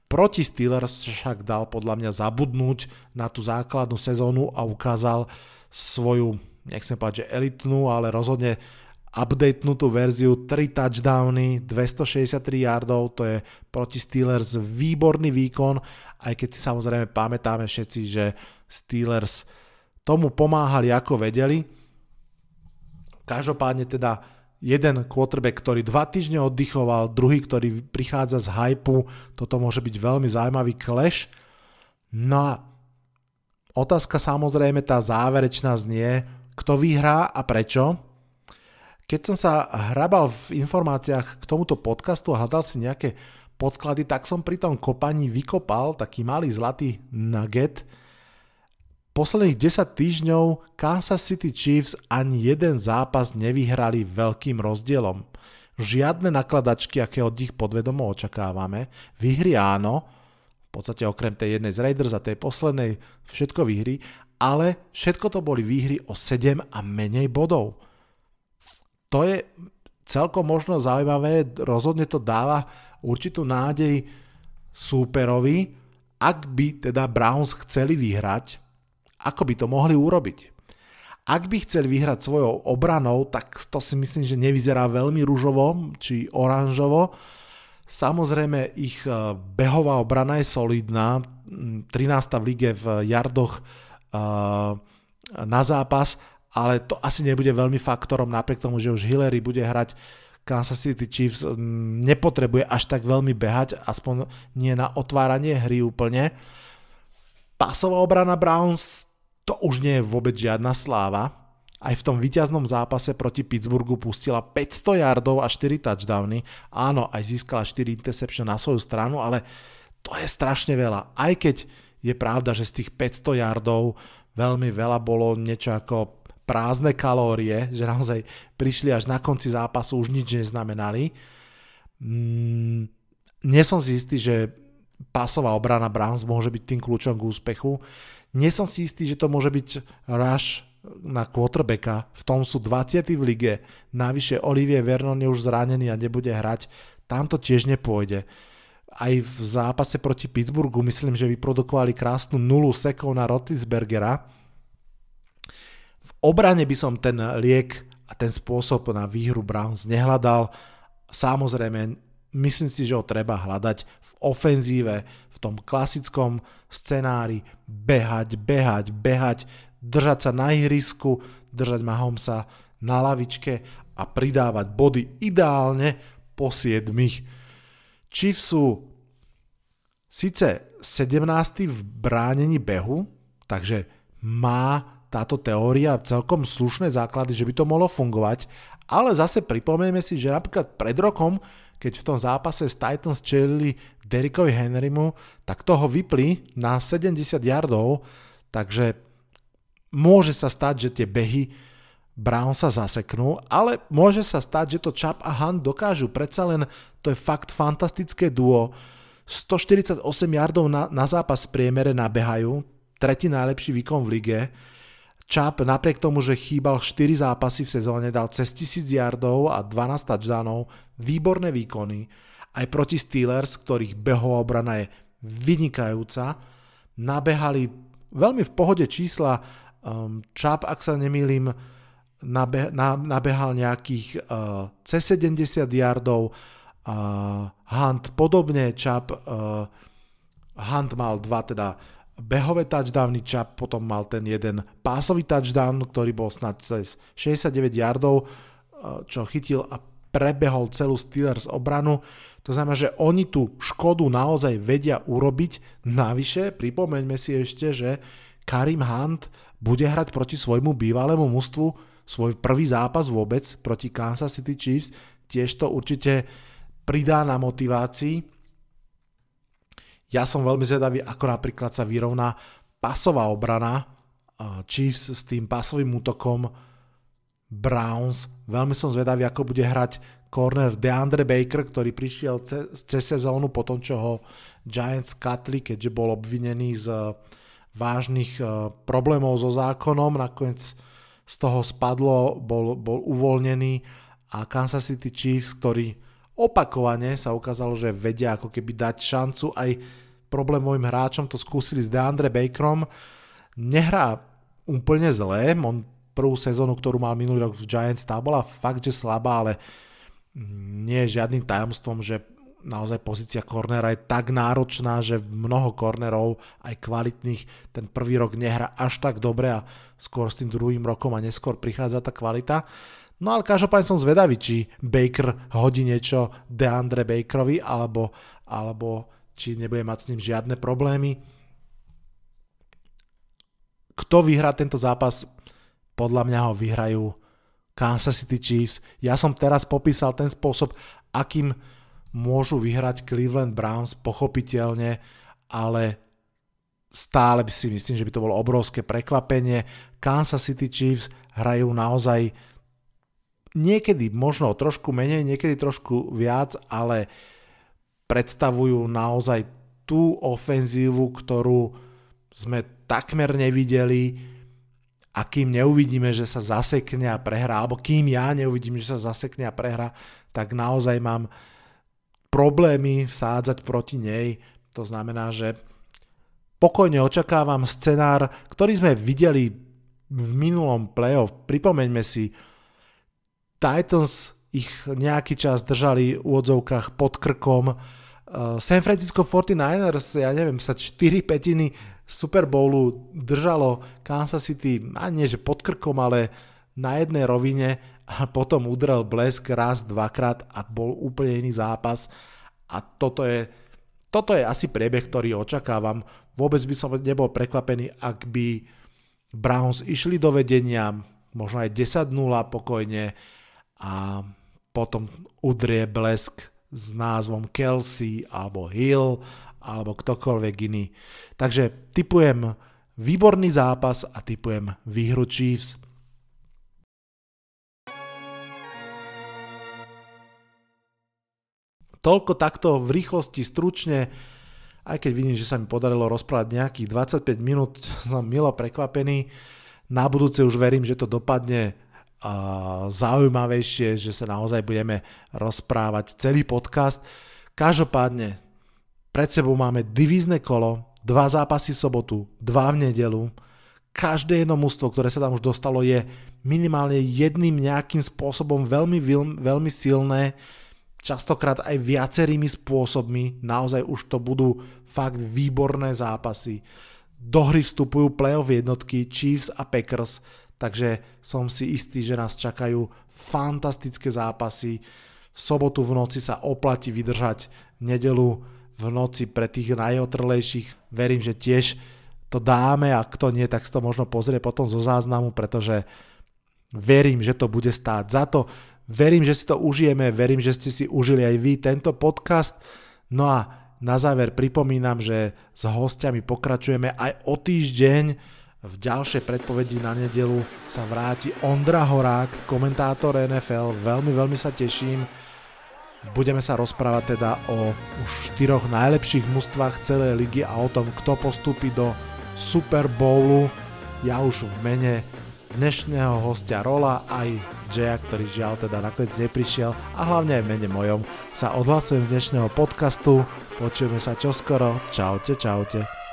Proti Steelers však dal podľa mňa zabudnúť na tú základnú sezónu a ukázal svoju, nechcem povedať, že elitnú, ale rozhodne updatenutú verziu, 3 touchdowny, 263 yardov, to je proti Steelers výborný výkon, aj keď si samozrejme pamätáme všetci, že Steelers tomu pomáhali ako vedeli. Každopádne teda jeden quarterback, ktorý dva týždne oddychoval, druhý, ktorý prichádza z hypu, toto môže byť veľmi zaujímavý clash. No a otázka samozrejme tá záverečná znie, kto vyhrá a prečo. Keď som sa hrabal v informáciách k tomuto podcastu a hľadal si nejaké podklady, tak som pri tom kopaní vykopal taký malý zlatý nugget. Posledných 10 týždňov Kansas City Chiefs ani jeden zápas nevyhrali veľkým rozdielom. Žiadne nakladačky, aké od nich podvedomo očakávame. Vyhry áno, podstate okrem tej jednej z Raiders a tej poslednej všetko výhry, ale všetko to boli výhry o 7 a menej bodov. To je celkom možno zaujímavé, rozhodne to dáva určitú nádej súperovi, ak by teda Browns chceli vyhrať, ako by to mohli urobiť. Ak by chceli vyhrať svojou obranou, tak to si myslím, že nevyzerá veľmi rúžovo či oranžovo. Samozrejme, ich e, behová obrana je solidná, 13. v lige v jardoch e, na zápas, ale to asi nebude veľmi faktorom, napriek tomu, že už Hillary bude hrať Kansas City Chiefs nepotrebuje až tak veľmi behať, aspoň nie na otváranie hry úplne. Pasová obrana Browns to už nie je vôbec žiadna sláva. Aj v tom víťaznom zápase proti Pittsburghu pustila 500 yardov a 4 touchdowny. Áno, aj získala 4 interception na svoju stranu, ale to je strašne veľa. Aj keď je pravda, že z tých 500 yardov veľmi veľa bolo niečo ako prázdne kalórie, že naozaj prišli až na konci zápasu, už nič neznamenali. Mm, nie som si istý, že pásová obrana Browns môže byť tým kľúčom k úspechu. Nie som si istý, že to môže byť rush na quarterbacka. V tom sú 20. v lige. Navyše Olivier Vernon je už zranený a nebude hrať. Tam to tiež nepôjde. Aj v zápase proti Pittsburghu myslím, že vyprodukovali krásnu nulu sekov na Rotisbergera. V obrane by som ten liek a ten spôsob na výhru Browns nehľadal. Samozrejme, myslím si, že ho treba hľadať v ofenzíve, tom klasickom scenári behať, behať, behať, držať sa na ihrisku, držať Mahomsa na lavičke a pridávať body ideálne po 7. Chiefs sú síce 17. v bránení behu, takže má táto teória celkom slušné základy, že by to mohlo fungovať, ale zase pripomejme si, že napríklad pred rokom keď v tom zápase s Titans čelili Derrickovi Henrymu, tak toho vypli na 70 yardov, takže môže sa stať, že tie behy Brown sa zaseknú, ale môže sa stať, že to Chap a Hunt dokážu. Predsa len to je fakt fantastické duo. 148 yardov na, na zápas v priemere nabehajú, tretí najlepší výkon v lige. Čap napriek tomu, že chýbal 4 zápasy v sezóne, dal cez 1000 yardov a 12 touchdownov, výborné výkony. Aj proti Steelers, ktorých behová obrana je vynikajúca, nabehali veľmi v pohode čísla. Um, Čap, ak sa nemýlim, nabe, na, nabehal nejakých uh, cez 70 yardov, uh, Hunt podobne, Čap, uh, Hunt mal dva teda behové touchdowny, Čap potom mal ten jeden pásový touchdown, ktorý bol snad cez 69 yardov, eh, čo chytil a prebehol celú Steelers obranu. To znamená, že oni tú škodu naozaj vedia urobiť. Navyše, pripomeňme si ešte, že Karim Hunt bude hrať proti svojmu bývalému mužstvu svoj prvý zápas vôbec proti Kansas City Chiefs. Tiež to určite pridá na motivácii ja som veľmi zvedavý, ako napríklad sa vyrovná pasová obrana Chiefs s tým pasovým útokom Browns. Veľmi som zvedavý, ako bude hrať corner DeAndre Baker, ktorý prišiel cez, cez sezónu po tom, čo ho Giants katli, keďže bol obvinený z vážnych problémov so zákonom. Nakoniec z toho spadlo, bol, bol uvoľnený a Kansas City Chiefs, ktorí opakovane sa ukázalo, že vedia ako keby dať šancu aj problémovým hráčom, to skúsili s DeAndre Bakerom. Nehrá úplne zlé, on prvú sezónu, ktorú mal minulý rok v Giants, tá bola fakt, že slabá, ale nie je žiadnym tajomstvom, že naozaj pozícia kornera je tak náročná, že mnoho kornerov, aj kvalitných, ten prvý rok nehra až tak dobre a skôr s tým druhým rokom a neskôr prichádza tá kvalita. No ale každopádne som zvedavý, či Baker hodí niečo DeAndre Bakerovi, alebo, alebo či nebude mať s ním žiadne problémy. Kto vyhrá tento zápas? Podľa mňa ho vyhrajú Kansas City Chiefs. Ja som teraz popísal ten spôsob, akým môžu vyhrať Cleveland Browns, pochopiteľne, ale stále by si myslím, že by to bolo obrovské prekvapenie. Kansas City Chiefs hrajú naozaj niekedy možno trošku menej, niekedy trošku viac, ale predstavujú naozaj tú ofenzívu, ktorú sme takmer nevideli a kým neuvidíme, že sa zasekne a prehrá, alebo kým ja neuvidím, že sa zasekne a prehrá, tak naozaj mám problémy vsádzať proti nej. To znamená, že pokojne očakávam scenár, ktorý sme videli v minulom playoff. Pripomeňme si, Titans ich nejaký čas držali v odzovkách pod krkom. Uh, San Francisco 49ers, ja neviem, sa 4 petiny Super Bowlu držalo Kansas City, a nie že pod krkom, ale na jednej rovine a potom udrel blesk raz, dvakrát a bol úplne iný zápas a toto je, toto je asi priebeh, ktorý očakávam. Vôbec by som nebol prekvapený, ak by Browns išli do vedenia, možno aj 10-0 pokojne a potom udrie blesk s názvom Kelsey alebo Hill alebo ktokoľvek iný. Takže typujem výborný zápas a typujem výhru Chiefs. Toľko takto v rýchlosti, stručne, aj keď vidím, že sa mi podarilo rozprávať nejakých 25 minút, som milo prekvapený. Na budúce už verím, že to dopadne zaujímavejšie, že sa naozaj budeme rozprávať celý podcast. Každopádne pred sebou máme divízne kolo, dva zápasy v sobotu, dva v nedelu. Každé jedno mústvo, ktoré sa tam už dostalo, je minimálne jedným nejakým spôsobom veľmi, veľmi silné, častokrát aj viacerými spôsobmi. Naozaj už to budú fakt výborné zápasy. Do hry vstupujú playoff jednotky Chiefs a Packers, takže som si istý, že nás čakajú fantastické zápasy. V sobotu v noci sa oplatí vydržať, nedelu v noci pre tých najotrlejších. Verím, že tiež to dáme a kto nie, tak si to možno pozrie potom zo záznamu, pretože verím, že to bude stáť za to. Verím, že si to užijeme, verím, že ste si užili aj vy tento podcast. No a na záver pripomínam, že s hostiami pokračujeme aj o týždeň. V ďalšej predpovedi na nedelu sa vráti Ondra Horák, komentátor NFL. Veľmi, veľmi sa teším. Budeme sa rozprávať teda o už štyroch najlepších mužstvách celej ligy a o tom, kto postúpi do Super Bowlu. Ja už v mene dnešného hostia Rola aj Jaya, ktorý žiaľ teda nakoniec neprišiel a hlavne aj v mene mojom sa odhlasujem z dnešného podcastu. Počujeme sa čoskoro. Čaute, čaute.